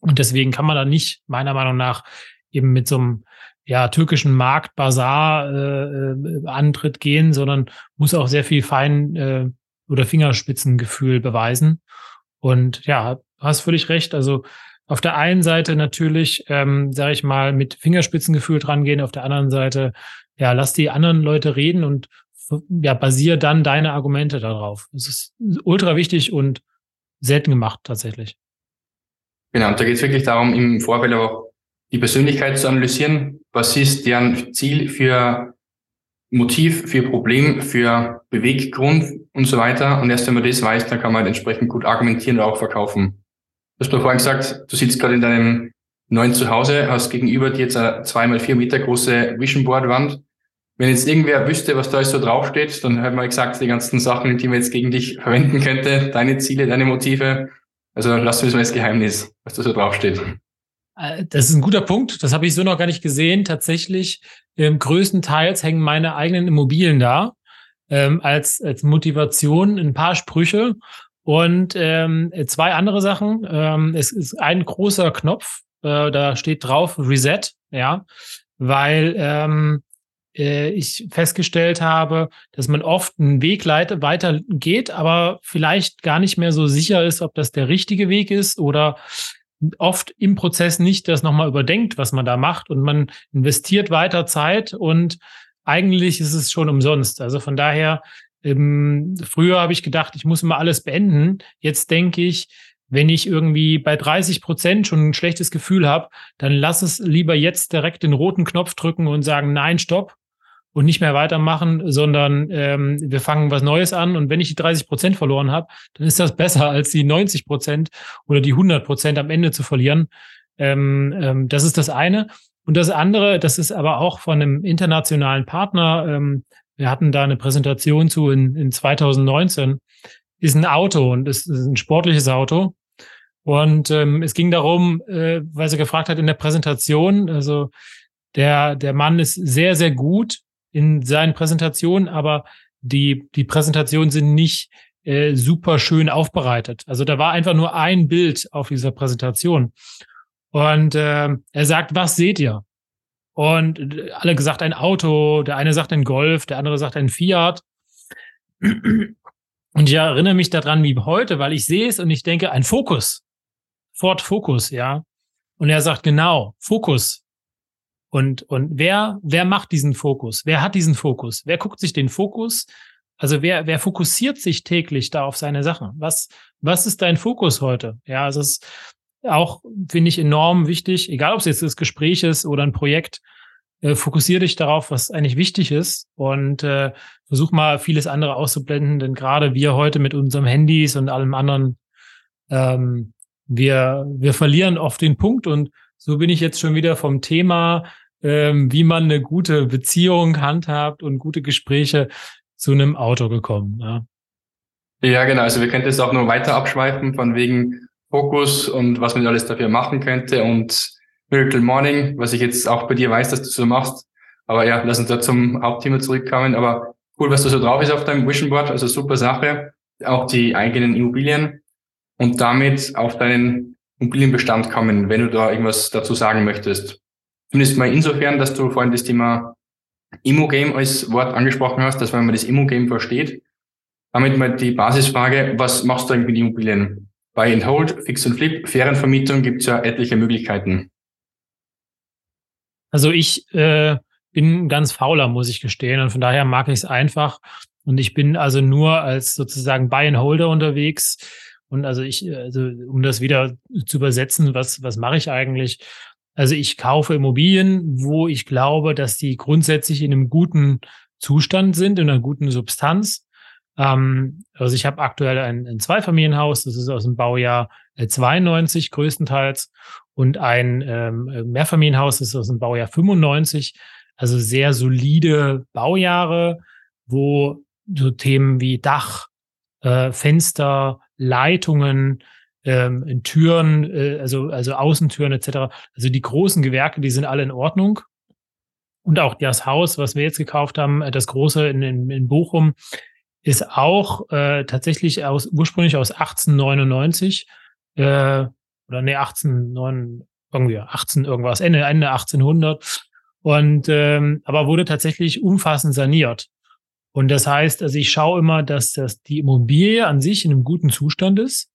Und deswegen kann man da nicht meiner Meinung nach eben mit so einem ja, türkischen Markt, Bazar äh, äh, Antritt gehen, sondern muss auch sehr viel Fein- äh, oder Fingerspitzengefühl beweisen. Und ja, hast völlig recht. Also auf der einen Seite natürlich, ähm, sage ich mal, mit Fingerspitzengefühl dran gehen, auf der anderen Seite, ja, lass die anderen Leute reden und ja, basier dann deine Argumente darauf. Es ist ultra wichtig und selten gemacht tatsächlich. Genau, und da geht es wirklich darum, im Vorfeld auch die Persönlichkeit zu analysieren. Was ist deren Ziel für Motiv, für Problem, für Beweggrund und so weiter. Und erst wenn man das weiß, dann kann man halt entsprechend gut argumentieren und auch verkaufen. Du hast mir vorhin gesagt, du sitzt gerade in deinem neuen Zuhause, hast gegenüber dir jetzt eine zweimal vier Meter große Vision Board Wand. Wenn jetzt irgendwer wüsste, was da so draufsteht, dann hat man gesagt, die ganzen Sachen, die man jetzt gegen dich verwenden könnte, deine Ziele, deine Motive. Also lass uns mal das Geheimnis, was da so draufsteht. Äh, das ist ein guter Punkt. Das habe ich so noch gar nicht gesehen. Tatsächlich, ähm, größtenteils hängen meine eigenen Immobilien da ähm, als, als Motivation, ein paar Sprüche und ähm, zwei andere Sachen. Ähm, es ist ein großer Knopf, äh, da steht drauf Reset, ja, weil ähm, äh, ich festgestellt habe, dass man oft einen Weg weitergeht, aber vielleicht gar nicht mehr so sicher ist, ob das der richtige Weg ist oder oft im Prozess nicht das nochmal überdenkt, was man da macht und man investiert weiter Zeit und eigentlich ist es schon umsonst. Also von daher, ähm, früher habe ich gedacht, ich muss immer alles beenden. Jetzt denke ich, wenn ich irgendwie bei 30 Prozent schon ein schlechtes Gefühl habe, dann lass es lieber jetzt direkt den roten Knopf drücken und sagen, nein, stopp und nicht mehr weitermachen, sondern ähm, wir fangen was Neues an. Und wenn ich die 30 Prozent verloren habe, dann ist das besser, als die 90 Prozent oder die 100 Prozent am Ende zu verlieren. Ähm, ähm, das ist das eine. Und das andere, das ist aber auch von einem internationalen Partner. Ähm, wir hatten da eine Präsentation zu in, in 2019. Ist ein Auto und es ist ein sportliches Auto. Und ähm, es ging darum, äh, weil sie gefragt hat in der Präsentation, also der, der Mann ist sehr, sehr gut in seinen Präsentationen, aber die, die Präsentationen sind nicht äh, super schön aufbereitet. Also da war einfach nur ein Bild auf dieser Präsentation. Und äh, er sagt, was seht ihr? Und alle gesagt ein Auto, der eine sagt ein Golf, der andere sagt ein Fiat. Und ich erinnere mich daran wie heute, weil ich sehe es und ich denke, ein Fokus. Ford Focus, ja. Und er sagt genau, Fokus. Und, und wer, wer macht diesen Fokus? Wer hat diesen Fokus? Wer guckt sich den Fokus? Also wer, wer fokussiert sich täglich da auf seine Sachen? Was, was ist dein Fokus heute? Ja, also es ist auch, finde ich, enorm wichtig, egal ob es jetzt das Gespräch ist oder ein Projekt, äh, fokussiere dich darauf, was eigentlich wichtig ist und äh, versuch mal vieles andere auszublenden, denn gerade wir heute mit unserem Handys und allem anderen, ähm, wir, wir verlieren oft den Punkt und so bin ich jetzt schon wieder vom Thema, ähm, wie man eine gute Beziehung handhabt und gute Gespräche zu einem Auto gekommen. Ja. Ja, genau. Also wir könnten es auch nur weiter abschweifen von wegen Fokus und was man alles dafür machen könnte und Miracle Morning, was ich jetzt auch bei dir weiß, dass du so machst. Aber ja, lass uns da zum Hauptthema zurückkommen. Aber cool, was du so drauf ist auf deinem Vision Board. Also super Sache. Auch die eigenen Immobilien. und damit auf deinen Immobilienbestand kommen, wenn du da irgendwas dazu sagen möchtest. Zumindest mal insofern, dass du vorhin das Thema Immo-Game als Wort angesprochen hast, dass wenn man das Immo-Game versteht, damit mal die Basisfrage, was machst du eigentlich mit Immobilien? Buy and Hold, Fix and Flip, Ferienvermietung gibt es ja etliche Möglichkeiten. Also ich äh, bin ganz fauler, muss ich gestehen. Und von daher mag ich es einfach. Und ich bin also nur als sozusagen Buy and Holder unterwegs. Und also ich, also um das wieder zu übersetzen, was, was mache ich eigentlich? Also ich kaufe Immobilien, wo ich glaube, dass die grundsätzlich in einem guten Zustand sind, in einer guten Substanz. Ähm, also ich habe aktuell ein, ein Zweifamilienhaus, das ist aus dem Baujahr 92 größtenteils und ein ähm, Mehrfamilienhaus, das ist aus dem Baujahr 95. Also sehr solide Baujahre, wo so Themen wie Dach, äh, Fenster, Leitungen, ähm, Türen, äh, also, also Außentüren etc. Also die großen Gewerke, die sind alle in Ordnung. Und auch das Haus, was wir jetzt gekauft haben, äh, das große in, in, in Bochum, ist auch äh, tatsächlich aus ursprünglich aus 1899 äh, oder nee 1809 irgendwie 18 irgendwas Ende Ende 1800 und ähm, aber wurde tatsächlich umfassend saniert. Und das heißt, also ich schaue immer, dass das die Immobilie an sich in einem guten Zustand ist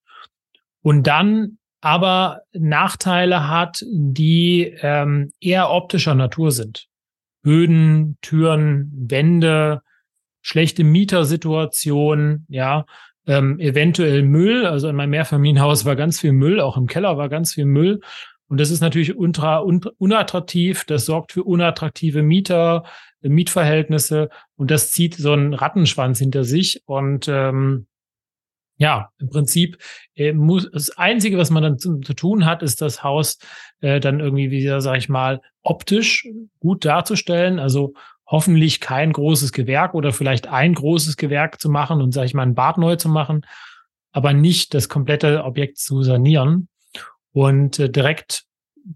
und dann aber Nachteile hat, die ähm, eher optischer Natur sind. Böden, Türen, Wände, schlechte Mietersituation, ja, ähm, eventuell Müll. Also in meinem Mehrfamilienhaus war ganz viel Müll, auch im Keller war ganz viel Müll. Und das ist natürlich ultra un unattraktiv. Das sorgt für unattraktive Mieter, Mietverhältnisse und das zieht so einen Rattenschwanz hinter sich. Und ähm, ja, im Prinzip äh, muss das Einzige, was man dann zu, zu tun hat, ist das Haus äh, dann irgendwie wieder, sag ich mal, optisch gut darzustellen. Also hoffentlich kein großes Gewerk oder vielleicht ein großes Gewerk zu machen und, sag ich mal, ein Bad neu zu machen, aber nicht das komplette Objekt zu sanieren. Und äh, direkt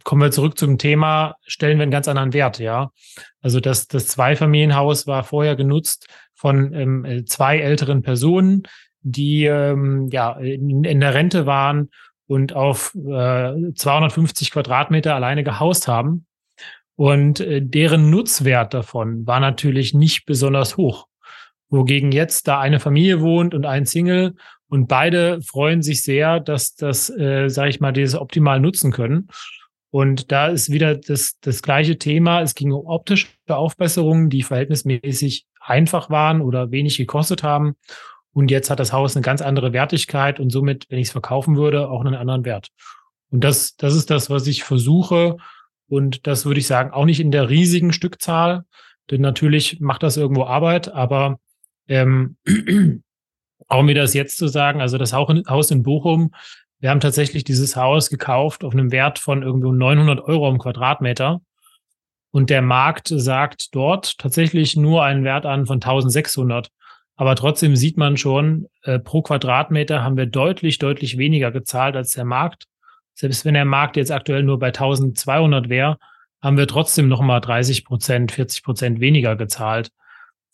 kommen wir zurück zum Thema, stellen wir einen ganz anderen Wert, ja. Also das, das Zweifamilienhaus war vorher genutzt von ähm, äh, zwei älteren Personen, die ähm, ja in, in der Rente waren und auf äh, 250 Quadratmeter alleine gehaust haben. Und äh, deren Nutzwert davon war natürlich nicht besonders hoch. Wogegen jetzt da eine Familie wohnt und ein Single und beide freuen sich sehr, dass das, äh, sage ich mal, dieses optimal nutzen können. Und da ist wieder das, das gleiche Thema. Es ging um optische Aufbesserungen, die verhältnismäßig einfach waren oder wenig gekostet haben. Und jetzt hat das Haus eine ganz andere Wertigkeit und somit, wenn ich es verkaufen würde, auch einen anderen Wert. Und das, das ist das, was ich versuche. Und das würde ich sagen, auch nicht in der riesigen Stückzahl, denn natürlich macht das irgendwo Arbeit, aber ähm, [clears throat] auch mir das jetzt zu sagen, also das Haus in Bochum, wir haben tatsächlich dieses Haus gekauft auf einem Wert von irgendwo 900 Euro im Quadratmeter. Und der Markt sagt dort tatsächlich nur einen Wert an von 1600. Aber trotzdem sieht man schon, äh, pro Quadratmeter haben wir deutlich, deutlich weniger gezahlt als der Markt. Selbst wenn der Markt jetzt aktuell nur bei 1200 wäre, haben wir trotzdem nochmal 30 Prozent, 40 Prozent weniger gezahlt.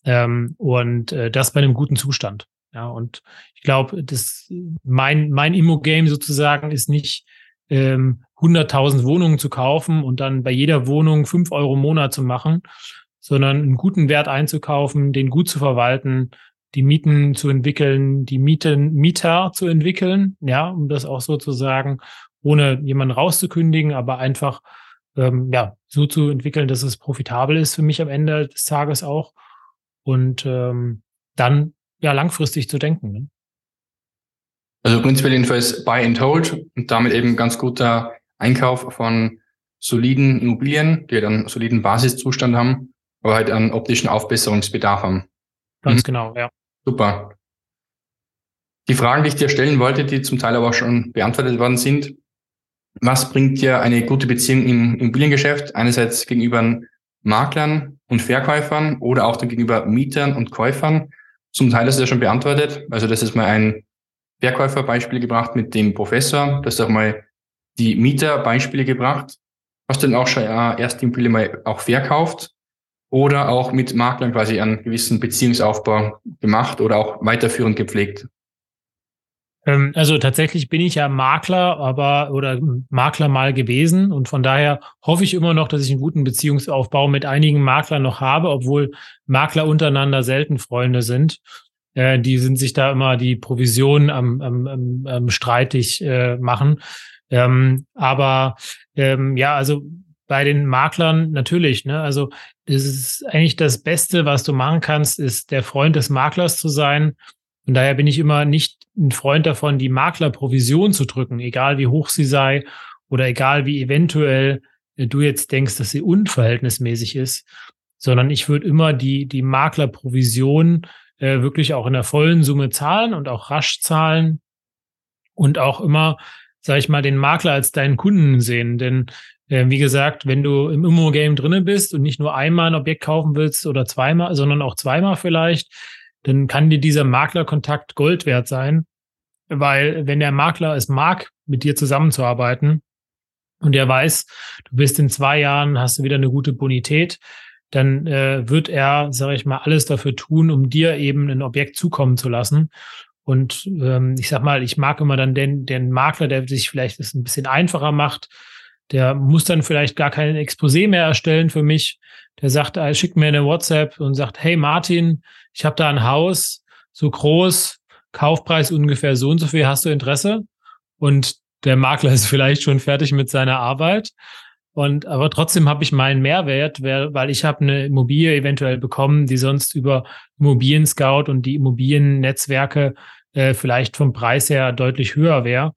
Ähm, und äh, das bei einem guten Zustand. Ja, und ich glaube, das mein mein Immo-Game sozusagen ist nicht ähm, 100.000 Wohnungen zu kaufen und dann bei jeder Wohnung fünf Euro im Monat zu machen, sondern einen guten Wert einzukaufen, den gut zu verwalten, die Mieten zu entwickeln, die Mieten, Mieter zu entwickeln, ja, um das auch so zu sagen, ohne jemanden rauszukündigen, aber einfach ähm, ja so zu entwickeln, dass es profitabel ist für mich am Ende des Tages auch. Und ähm, dann ja langfristig zu denken. Ne? Also prinzipiell jedenfalls Buy and Hold und damit eben ganz guter Einkauf von soliden Immobilien, die dann soliden Basiszustand haben, aber halt einen optischen Aufbesserungsbedarf haben. Ganz mhm. genau, ja. Super. Die Fragen, die ich dir stellen wollte, die zum Teil aber auch schon beantwortet worden sind. Was bringt dir eine gute Beziehung im Immobiliengeschäft? Einerseits gegenüber Maklern und Verkäufern oder auch gegenüber Mietern und Käufern. Zum Teil du ja schon beantwortet. Also das ist mal ein Verkäuferbeispiel gebracht mit dem Professor. Du hast auch mal die Mieterbeispiele gebracht. Hast du denn auch schon ja, erst die Immobilie mal auch verkauft oder auch mit Maklern quasi einen gewissen Beziehungsaufbau gemacht oder auch weiterführend gepflegt? Ähm, also tatsächlich bin ich ja Makler, aber oder Makler mal gewesen und von daher hoffe ich immer noch, dass ich einen guten Beziehungsaufbau mit einigen Maklern noch habe, obwohl Makler untereinander selten Freunde sind. Äh, die sind sich da immer die Provision am, am, am, am streitig äh, machen. Ähm, aber ähm, ja, also bei den Maklern natürlich, ne? Also es ist eigentlich das Beste, was du machen kannst, ist der Freund des Maklers zu sein. Und daher bin ich immer nicht ein Freund davon, die Maklerprovision zu drücken, egal wie hoch sie sei oder egal wie eventuell äh, du jetzt denkst, dass sie unverhältnismäßig ist, sondern ich würde immer die, die Maklerprovision äh, wirklich auch in der vollen Summe zahlen und auch rasch zahlen und auch immer, sage ich mal, den Makler als deinen Kunden sehen. Denn äh, wie gesagt, wenn du im Immo-Game drinne bist und nicht nur einmal ein Objekt kaufen willst oder zweimal, sondern auch zweimal vielleicht, dann kann dir dieser Maklerkontakt Gold wert sein. Weil wenn der Makler es mag, mit dir zusammenzuarbeiten und er weiß, du bist in zwei Jahren, hast du wieder eine gute Bonität, dann äh, wird er, sage ich mal, alles dafür tun, um dir eben ein Objekt zukommen zu lassen. Und ähm, ich sag mal, ich mag immer dann den, den Makler, der sich vielleicht das ein bisschen einfacher macht. Der muss dann vielleicht gar kein Exposé mehr erstellen für mich. Der sagt, er schickt mir eine WhatsApp und sagt, hey Martin, ich habe da ein Haus, so groß, Kaufpreis ungefähr so und so viel, hast du Interesse? Und der Makler ist [laughs] vielleicht schon fertig mit seiner Arbeit. Und aber trotzdem habe ich meinen Mehrwert, weil ich habe eine Immobilie eventuell bekommen, die sonst über Immobilien Scout und die Immobiliennetzwerke äh, vielleicht vom Preis her deutlich höher wäre.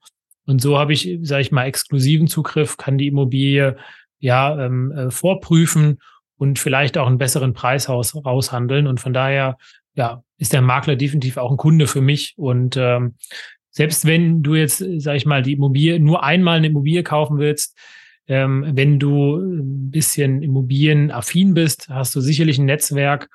Und so habe ich, sage ich mal, exklusiven Zugriff, kann die Immobilie ja ähm, äh, vorprüfen und vielleicht auch einen besseren Preis raus, raushandeln. Und von daher, ja, ist der Makler definitiv auch ein Kunde für mich. Und ähm, selbst wenn du jetzt, sage ich mal, die Immobilie nur einmal eine Immobilie kaufen willst, ähm, wenn du ein bisschen immobilienaffin bist, hast du sicherlich ein Netzwerk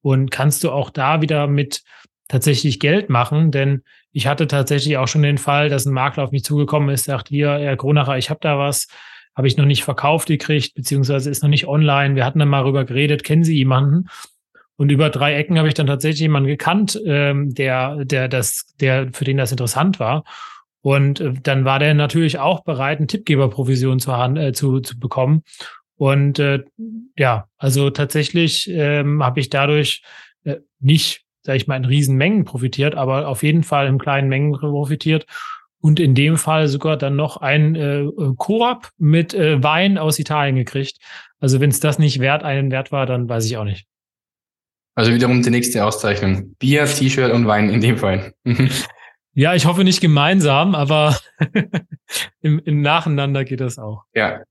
und kannst du auch da wieder mit tatsächlich Geld machen, denn ich hatte tatsächlich auch schon den Fall, dass ein Makler auf mich zugekommen ist, sagt, hier, Herr Kronacher, ich habe da was, habe ich noch nicht verkauft gekriegt, beziehungsweise ist noch nicht online. Wir hatten dann mal darüber geredet, kennen Sie jemanden? Und über drei Ecken habe ich dann tatsächlich jemanden gekannt, ähm, der, der, das, der, für den das interessant war. Und äh, dann war der natürlich auch bereit, eine Tippgeberprovision zu, äh, zu, zu bekommen. Und äh, ja, also tatsächlich ähm, habe ich dadurch äh, nicht, sage ich mal, in Riesenmengen profitiert, aber auf jeden Fall in kleinen Mengen profitiert. Und in dem Fall sogar dann noch ein äh, Koop mit äh, Wein aus Italien gekriegt. Also wenn es das nicht wert einen Wert war, dann weiß ich auch nicht. Also wiederum die nächste Auszeichnung. Bier, T-Shirt und Wein in dem Fall. [laughs] Ja, ich hoffe nicht gemeinsam, aber [laughs] im, im Nacheinander geht das auch. Ja.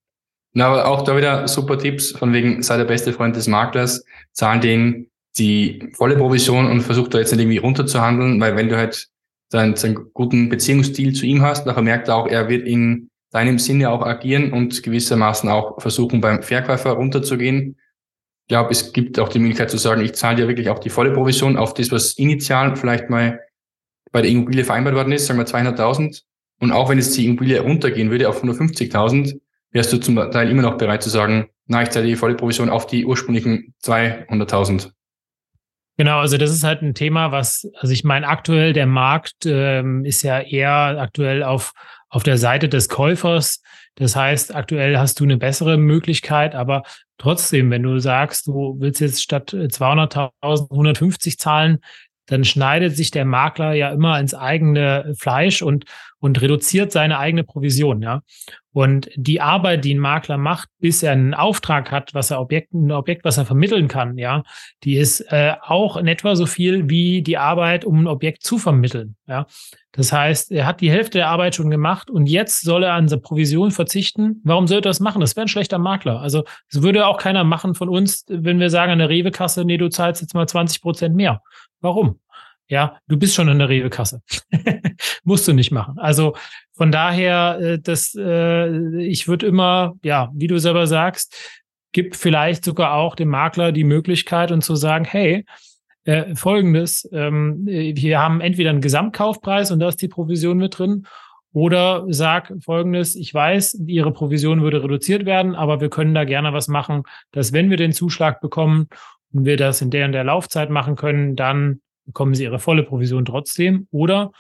Na, aber auch da wieder super Tipps von wegen, sei der beste Freund des Maklers, zahlen den die volle Provision und versuch da jetzt nicht irgendwie runterzuhandeln, weil wenn du halt deinen, deinen guten Beziehungsstil zu ihm hast, nachher merkt er auch, er wird in deinem Sinne auch agieren und gewissermaßen auch versuchen, beim Verkäufer runterzugehen. Ich glaube, es gibt auch die Möglichkeit zu sagen, ich zahle dir wirklich auch die volle Provision auf das, was initial vielleicht mal bei der Immobilie vereinbart worden ist, sagen wir 200.000. Und auch wenn jetzt die Immobilie runtergehen würde auf 150.000, wärst du zum Teil immer noch bereit zu sagen, na, ich zahle die volle Provision auf die ursprünglichen 200.000. Genau, also das ist halt ein Thema, was, also ich meine, aktuell der Markt ähm, ist ja eher aktuell auf, auf der Seite des Käufers. Das heißt, aktuell hast du eine bessere Möglichkeit, aber trotzdem, wenn du sagst, du willst jetzt statt 200.000 150 zahlen, dann schneidet sich der Makler ja immer ins eigene Fleisch und, und reduziert seine eigene Provision, ja. Und die Arbeit, die ein Makler macht, bis er einen Auftrag hat, was er Objekt, ein Objekt, was er vermitteln kann, ja, die ist äh, auch in etwa so viel wie die Arbeit, um ein Objekt zu vermitteln, ja. Das heißt, er hat die Hälfte der Arbeit schon gemacht und jetzt soll er an seine Provision verzichten. Warum sollte er das machen? Das wäre ein schlechter Makler. Also, das würde auch keiner machen von uns, wenn wir sagen an der Rewe-Kasse, nee, du zahlst jetzt mal 20 Prozent mehr. Warum? Ja, du bist schon in der Rewe-Kasse. [laughs] Musst du nicht machen. Also von daher, äh, das, äh, ich würde immer, ja, wie du selber sagst, gib vielleicht sogar auch dem Makler die Möglichkeit und zu sagen, hey, äh, folgendes, ähm, wir haben entweder einen Gesamtkaufpreis und da ist die Provision mit drin, oder sag folgendes, ich weiß, Ihre Provision würde reduziert werden, aber wir können da gerne was machen, dass wenn wir den Zuschlag bekommen und wir das in der und der Laufzeit machen können, dann bekommen Sie Ihre volle Provision trotzdem. Oder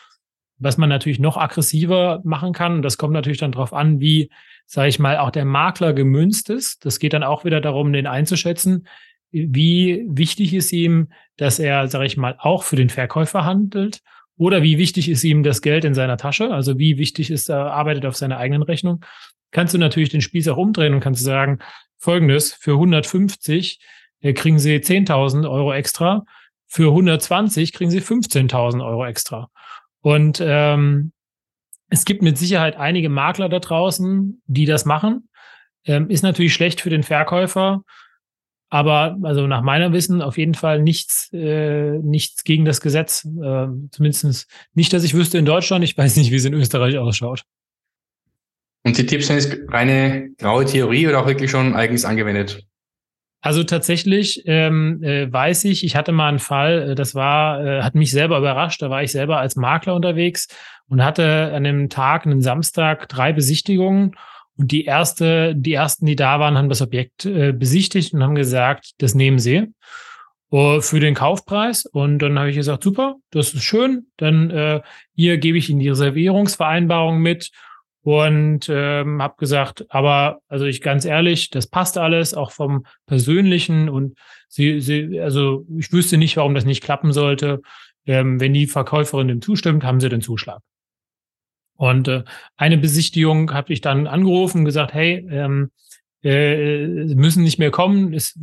Was man natürlich noch aggressiver machen kann, das kommt natürlich dann darauf an, wie, sage ich mal, auch der Makler gemünzt ist. Das geht dann auch wieder darum, den einzuschätzen. Wie wichtig ist ihm, dass er, sage ich mal, auch für den Verkäufer handelt? Oder wie wichtig ist ihm das Geld in seiner Tasche? Also wie wichtig ist er, arbeitet auf seiner eigenen Rechnung? Kannst du natürlich den Spieß auch umdrehen und kannst sagen, folgendes, für 150 äh, kriegen Sie 10.000 Euro extra, für 120 kriegen Sie 15.000 Euro extra. Und ähm, es gibt mit Sicherheit einige Makler da draußen, die das machen. Ähm, ist natürlich schlecht für den Verkäufer, aber also nach meinem Wissen auf jeden Fall nichts, äh, nichts gegen das Gesetz. Äh, zumindest nicht, dass ich wüsste in Deutschland. Ich weiß nicht, wie es in Österreich ausschaut. Und die Tipps sind jetzt reine graue Theorie oder auch wirklich schon eigens angewendet? Also tatsächlich ähm, äh, weiß ich, ich hatte mal einen Fall, äh, das war, äh, hat mich selber überrascht. Da war ich selber als Makler unterwegs und hatte an dem Tag, einen Samstag, drei Besichtigungen. Und die erste, die ersten, die da waren, haben das Objekt äh, besichtigt und haben gesagt, das nehmen sie uh, für den Kaufpreis. Und dann habe ich gesagt, super, das ist schön. Dann äh, hier gebe ich Ihnen die Reservierungsvereinbarung mit und ähm, habe gesagt, aber also ich ganz ehrlich, das passt alles, auch vom persönlichen und sie, sie, also ich wüsste nicht, warum das nicht klappen sollte. Ähm, wenn die Verkäuferin dem zustimmt, haben sie den Zuschlag. Und äh, eine Besichtigung habe ich dann angerufen gesagt, hey, ähm, äh, müssen nicht mehr kommen. Es,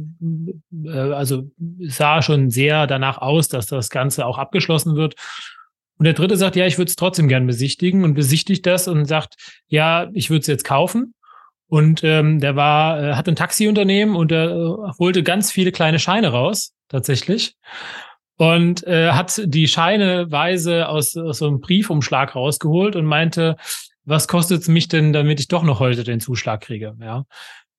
äh, also es sah schon sehr danach aus, dass das Ganze auch abgeschlossen wird. Und der dritte sagt, ja, ich würde es trotzdem gern besichtigen und besichtigt das und sagt, ja, ich würde es jetzt kaufen. Und ähm, der war, äh, hat ein Taxiunternehmen und er äh, holte ganz viele kleine Scheine raus, tatsächlich. Und äh, hat die Scheineweise aus, aus so einem Briefumschlag rausgeholt und meinte, was kostet es mich denn, damit ich doch noch heute den Zuschlag kriege? Ja.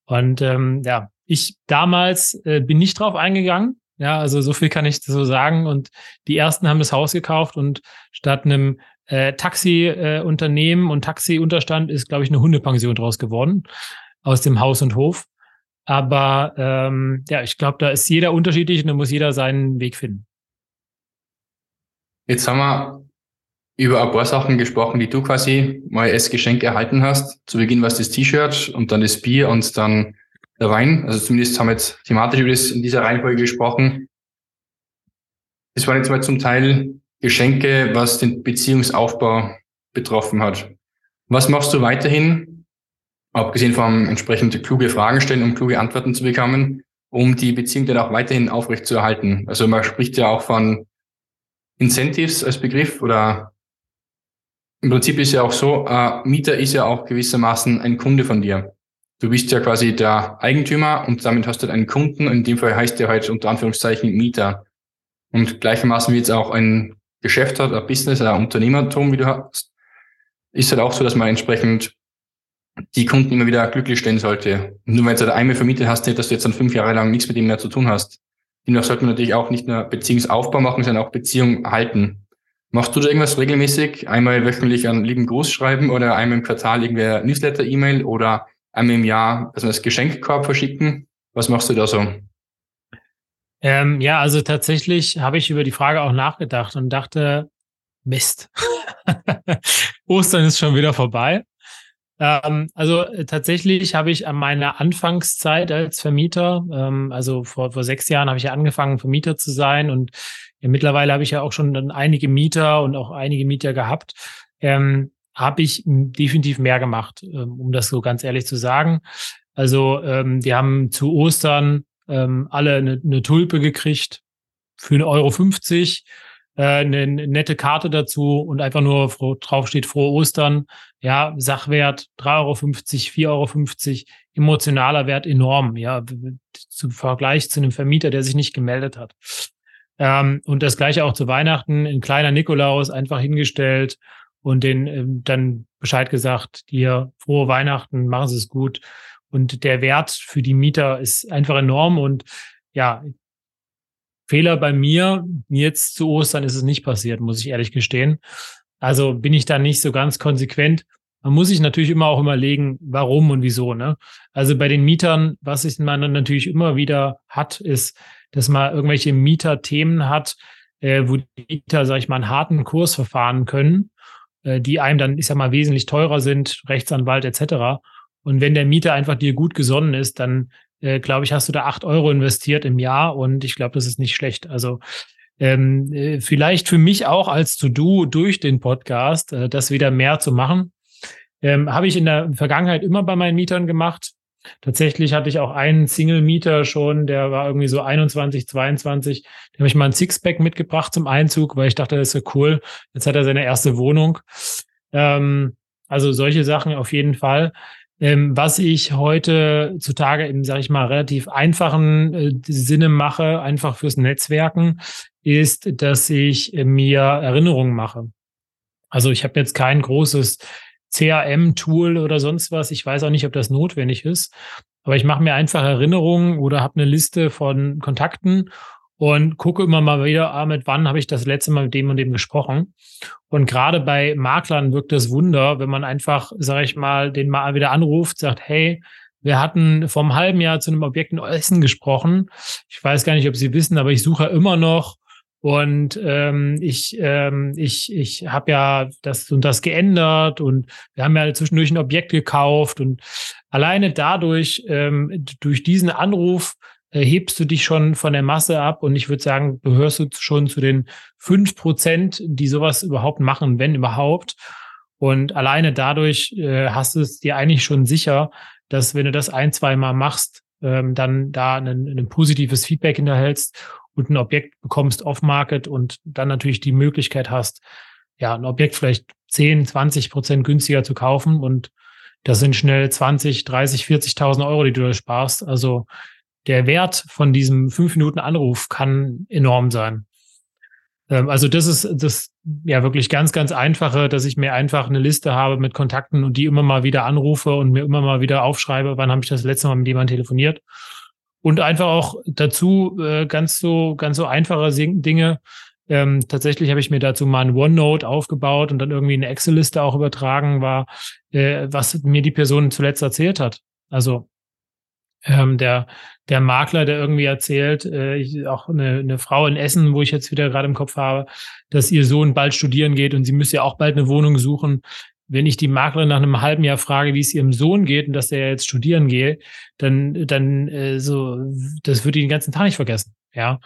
Und ähm, ja, ich damals äh, bin nicht drauf eingegangen, ja, also so viel kann ich so sagen. Und die ersten haben das Haus gekauft und statt einem äh, Taxi-Unternehmen äh, und Taxi-Unterstand ist, glaube ich, eine Hundepension draus geworden aus dem Haus und Hof. Aber ähm, ja, ich glaube, da ist jeder unterschiedlich und da muss jeder seinen Weg finden. Jetzt haben wir über ein paar Sachen gesprochen, die du quasi mal als Geschenk erhalten hast. Zu Beginn war es das T-Shirt und dann das Bier und dann der Wein. Also zumindest haben wir jetzt thematisch über das in dieser Reihenfolge gesprochen. Das waren jetzt mal zum Teil Geschenke, was den Beziehungsaufbau betroffen hat. Was machst du weiterhin, abgesehen vom entsprechend kluge Fragen stellen, um kluge Antworten zu bekommen, um die Beziehung dann auch weiterhin aufrechtzuerhalten? Also man spricht ja auch von Incentives als Begriff oder im Prinzip ist ja auch so, äh, Mieter ist ja auch gewissermaßen ein Kunde von dir. Du bist ja quasi der Eigentümer und damit hast du einen Kunden. In dem Fall heißt der halt unter Anführungszeichen Mieter. Und gleichermaßen wie jetzt auch ein Geschäft hat, ein Business, ein Unternehmertum, wie du hast, ist halt auch so, dass man entsprechend die Kunden immer wieder glücklich stellen sollte. Nur wenn du halt einmal vermietet hast, nicht, dass du jetzt dann fünf Jahre lang nichts mit ihm mehr zu tun hast. Demnach sollte man natürlich auch nicht nur Beziehungsaufbau machen, sondern auch Beziehung halten. Machst du da irgendwas regelmäßig? Einmal wöchentlich an lieben Gruß schreiben oder einmal im Quartal irgendwer Newsletter-E-Mail oder einmal im Jahr, also das Geschenkkorb verschicken. Was machst du da so? Ähm, ja, also tatsächlich habe ich über die Frage auch nachgedacht und dachte, Mist. [laughs] Ostern ist schon wieder vorbei. Ähm, also äh, tatsächlich habe ich an meiner Anfangszeit als Vermieter, ähm, also vor, vor sechs Jahren habe ich ja angefangen, Vermieter zu sein und ja, mittlerweile habe ich ja auch schon einige Mieter und auch einige Mieter gehabt. Ähm, habe ich definitiv mehr gemacht, ähm, um das so ganz ehrlich zu sagen. Also ähm, die haben zu Ostern ähm, alle eine, eine Tulpe gekriegt für 1,50 Euro, 50, äh, eine nette Karte dazu und einfach nur drauf steht frohe Ostern. Ja, Sachwert 3,50 Euro, 4,50 Euro, emotionaler Wert enorm, ja, zum Vergleich zu einem Vermieter, der sich nicht gemeldet hat. Ähm, und das gleiche auch zu Weihnachten, ein kleiner Nikolaus einfach hingestellt und den ähm, dann Bescheid gesagt, dir frohe Weihnachten, machen Sie es gut. Und der Wert für die Mieter ist einfach enorm und ja, Fehler bei mir, jetzt zu Ostern ist es nicht passiert, muss ich ehrlich gestehen. Also bin ich da nicht so ganz konsequent. Man muss sich natürlich immer auch überlegen, warum und wieso. Ne? Also bei den Mietern, was ich man natürlich immer wieder hat, ist, dass man irgendwelche Mieterthemen hat, äh, wo die Mieter, sag ich mal, einen harten Kurs verfahren können äh, die einem dann, ich sag mal, wesentlich teurer sind, Rechtsanwalt etc. Und wenn der Mieter einfach dir gut gesonnen ist, dann äh, glaube ich, hast du da acht Euro investiert im Jahr und ich glaube, das ist nicht schlecht. Also ähm, äh, vielleicht für mich auch als To-Do durch den Podcast, äh, das wieder mehr zu machen. Ähm, Habe ich in der Vergangenheit immer bei meinen Mietern gemacht. Tatsächlich hatte ich auch einen Single-Mieter schon, der war irgendwie so 21, 22. Da habe ich mal ein Sixpack mitgebracht zum Einzug, weil ich dachte, das ist so cool. Jetzt hat er seine erste Wohnung. Ähm, also solche Sachen auf jeden Fall. Ähm, was ich heute zutage in, sage ich mal, relativ einfachen äh, Sinne mache, einfach fürs Netzwerken, ist, dass ich mir Erinnerungen mache. Also ich habe jetzt kein großes CRM-Tool oder sonst was. Ich weiß auch nicht, ob das notwendig ist. Aber ich mache mir einfach Erinnerungen oder habe eine Liste von Kontakten und gucke immer mal wieder, ah, mit wann habe ich das letzte Mal mit dem und dem gesprochen. Und gerade bei Maklern wirkt das Wunder, wenn man einfach, sage ich mal, den mal wieder anruft, sagt, hey, wir hatten vor einem halben Jahr zu einem Objekt in Essen gesprochen. Ich weiß gar nicht, ob Sie wissen, aber ich suche immer noch und ähm, ich, ähm, ich, ich habe ja das und das geändert und wir haben ja zwischendurch ein Objekt gekauft und alleine dadurch, ähm, durch diesen Anruf, äh, hebst du dich schon von der Masse ab und ich würde sagen, gehörst du schon zu den fünf Prozent, die sowas überhaupt machen, wenn überhaupt. Und alleine dadurch äh, hast du es dir eigentlich schon sicher, dass wenn du das ein, zwei Mal machst, ähm, dann da ein, ein positives Feedback hinterhältst und ein Objekt bekommst off-market und dann natürlich die Möglichkeit hast, ja, ein Objekt vielleicht 10, 20 Prozent günstiger zu kaufen und das sind schnell 20, 30, 40.000 Euro, die du da sparst. Also der Wert von diesem fünf Minuten Anruf kann enorm sein. Ähm, also das ist das ja wirklich ganz, ganz einfache, dass ich mir einfach eine Liste habe mit Kontakten und die immer mal wieder anrufe und mir immer mal wieder aufschreibe, wann habe ich das letzte Mal mit jemandem telefoniert. Und einfach auch dazu äh, ganz so, ganz so einfache Dinge. Ähm, tatsächlich habe ich mir dazu mal ein OneNote aufgebaut und dann irgendwie eine Excel-Liste auch übertragen war, äh, was mir die Person zuletzt erzählt hat. Also ähm, der, der Makler, der irgendwie erzählt, äh, ich, auch eine, eine Frau in Essen, wo ich jetzt wieder gerade im Kopf habe, dass ihr Sohn bald studieren geht und sie müsste ja auch bald eine Wohnung suchen wenn ich die Maklerin nach einem halben Jahr frage, wie es ihrem Sohn geht und dass er jetzt studieren geht, dann, dann äh, so, das würde ich den ganzen Tag nicht vergessen. Ja.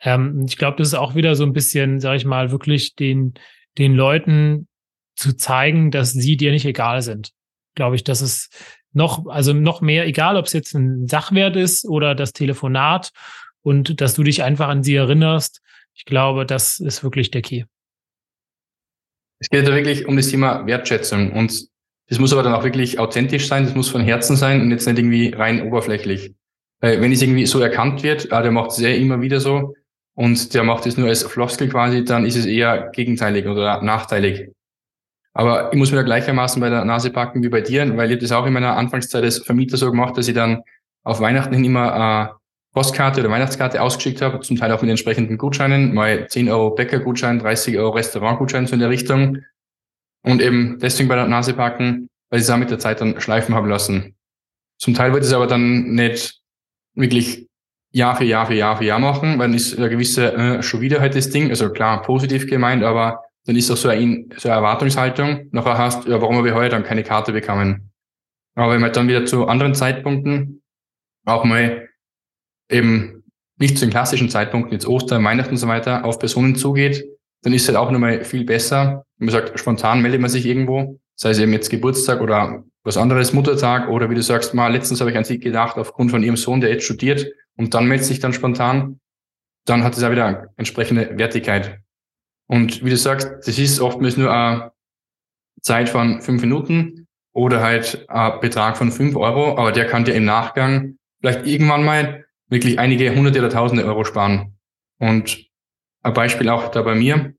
Ähm, ich glaube, das ist auch wieder so ein bisschen, sag ich mal, wirklich den, den Leuten zu zeigen, dass sie dir nicht egal sind. Glaube ich, dass es noch, also noch mehr, egal ob es jetzt ein Sachwert ist oder das Telefonat und dass du dich einfach an sie erinnerst. Ich glaube, das ist wirklich der Key. Es geht ja wirklich um das Thema Wertschätzung und das muss aber dann auch wirklich authentisch sein, das muss von Herzen sein und jetzt nicht irgendwie rein oberflächlich. Weil wenn es irgendwie so erkannt wird, ah, der macht es ja immer wieder so und der macht es nur als Floskel quasi, dann ist es eher gegenteilig oder nachteilig. Aber ich muss mir da gleichermaßen bei der Nase packen wie bei dir, weil ich das auch in meiner Anfangszeit als Vermieter so gemacht, dass ich dann auf Weihnachten hin immer äh, Postkarte oder Weihnachtskarte ausgeschickt habe, zum Teil auch mit entsprechenden Gutscheinen, mal 10 Euro Bäckergutschein, 30 Euro Restaurantgutschein so in der Richtung. Und eben deswegen bei der Nase packen, weil ich es auch mit der Zeit dann schleifen haben lassen. Zum Teil ich es aber dann nicht wirklich Jahr für Jahr für Jahr für Jahr machen, weil dann ist eine gewisse, äh, schon wieder halt das Ding, also klar, positiv gemeint, aber dann ist auch so eine, so eine Erwartungshaltung. Nachher hast, ja, warum habe ich heute dann keine Karte bekommen? Aber wenn man dann wieder zu anderen Zeitpunkten auch mal eben nicht zu den klassischen Zeitpunkten, jetzt Ostern, Weihnachten und so weiter, auf Personen zugeht, dann ist es halt auch nochmal viel besser. man sagt, spontan meldet man sich irgendwo, sei es eben jetzt Geburtstag oder was anderes, Muttertag oder wie du sagst, mal letztens habe ich an sie gedacht, aufgrund von ihrem Sohn, der jetzt studiert und dann meldet sich dann spontan, dann hat es auch wieder entsprechende Wertigkeit. Und wie du sagst, das ist oftmals nur eine Zeit von fünf Minuten oder halt ein Betrag von fünf Euro, aber der kann dir im Nachgang vielleicht irgendwann mal wirklich einige hunderte oder tausende Euro sparen. Und ein Beispiel auch da bei mir.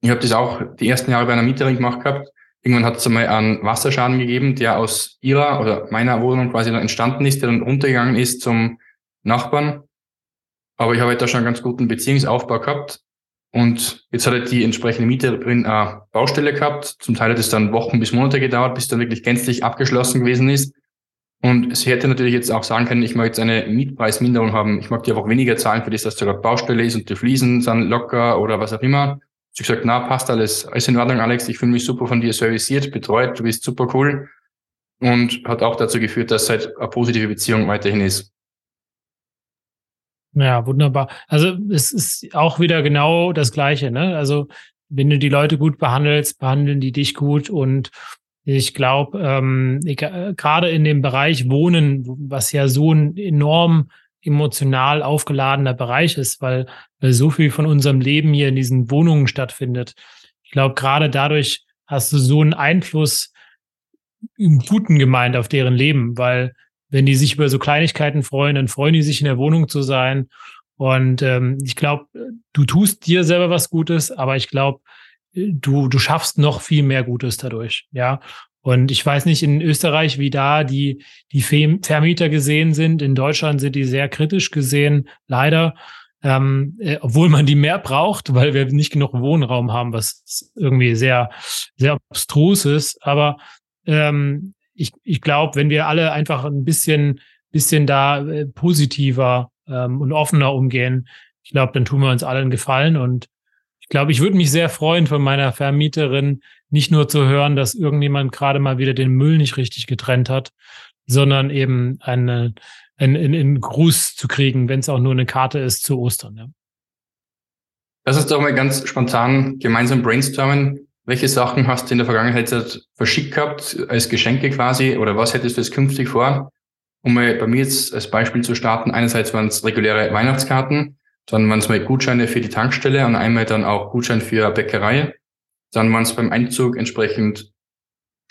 Ich habe das auch die ersten Jahre bei einer Mieterin gemacht gehabt. Irgendwann hat es einmal einen Wasserschaden gegeben, der aus ihrer oder meiner Wohnung quasi dann entstanden ist, der dann runtergegangen ist zum Nachbarn. Aber ich habe halt da schon einen ganz guten Beziehungsaufbau gehabt. Und jetzt hat halt die entsprechende Mieterin eine Baustelle gehabt. Zum Teil hat es dann Wochen bis Monate gedauert, bis dann wirklich gänzlich abgeschlossen gewesen ist. Und sie hätte natürlich jetzt auch sagen können, ich mag jetzt eine Mietpreisminderung haben. Ich mag dir einfach weniger zahlen für das, dass da gerade Baustelle ist und die Fliesen sind locker oder was auch immer. Sie gesagt, na, passt alles, alles in Ordnung, Alex, ich fühle mich super von dir serviciert, betreut, du bist super cool. Und hat auch dazu geführt, dass halt eine positive Beziehung weiterhin ist. Ja, wunderbar. Also es ist auch wieder genau das Gleiche, ne? Also wenn du die Leute gut behandelst, behandeln die dich gut und ich glaube, ähm, gerade in dem Bereich Wohnen, was ja so ein enorm emotional aufgeladener Bereich ist, weil, weil so viel von unserem Leben hier in diesen Wohnungen stattfindet. Ich glaube, gerade dadurch hast du so einen Einfluss im Guten gemeint auf deren Leben, weil wenn die sich über so Kleinigkeiten freuen, dann freuen die sich in der Wohnung zu sein. Und ähm, ich glaube, du tust dir selber was Gutes, aber ich glaube, du, du schaffst noch viel mehr Gutes dadurch. Ja. Und ich weiß nicht in Österreich, wie da die, die Vermieter gesehen sind. In Deutschland sind die sehr kritisch gesehen, leider. Ähm, äh, obwohl man die mehr braucht, weil wir nicht genug Wohnraum haben, was irgendwie sehr, sehr abstrus ist. Aber ähm, ich, ich glaube, wenn wir alle einfach ein bisschen, bisschen da äh, positiver ähm, und offener umgehen, ich glaube, dann tun wir uns alle einen Gefallen. Und glaube, ich würde mich sehr freuen, von meiner Vermieterin nicht nur zu hören, dass irgendjemand gerade mal wieder den Müll nicht richtig getrennt hat, sondern eben eine, einen, einen Gruß zu kriegen, wenn es auch nur eine Karte ist zu Ostern. Ja. Lass uns doch mal ganz spontan gemeinsam brainstormen. Welche Sachen hast du in der Vergangenheit verschickt gehabt, als Geschenke quasi, oder was hättest du jetzt künftig vor? Um mal bei mir jetzt als Beispiel zu starten, einerseits waren es reguläre Weihnachtskarten, dann waren es mal Gutscheine für die Tankstelle und einmal dann auch Gutschein für Bäckerei. Dann waren es beim Einzug entsprechend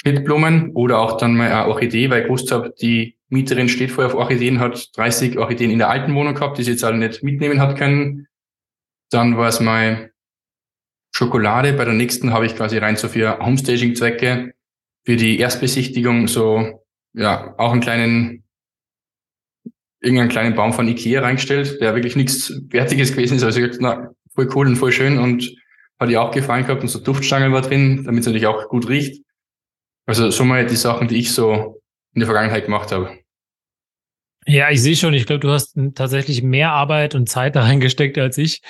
Schnittblumen oder auch dann mal eine Orchidee, weil ich gewusst habe, die Mieterin steht vorher auf Orchideen, hat 30 Orchideen in der alten Wohnung gehabt, die sie jetzt alle nicht mitnehmen hat können. Dann war es mal Schokolade. Bei der nächsten habe ich quasi rein so für Homestaging-Zwecke für die Erstbesichtigung so, ja, auch einen kleinen, irgendeinen kleinen Baum von Ikea reingestellt, der wirklich nichts Fertiges gewesen ist. Also ich gesagt, na, voll cool und voll schön und hat ihr auch gefallen gehabt und so Duftstangen war drin, damit es natürlich auch gut riecht. Also so mal die Sachen, die ich so in der Vergangenheit gemacht habe. Ja, ich sehe schon, ich glaube, du hast tatsächlich mehr Arbeit und Zeit da reingesteckt als ich.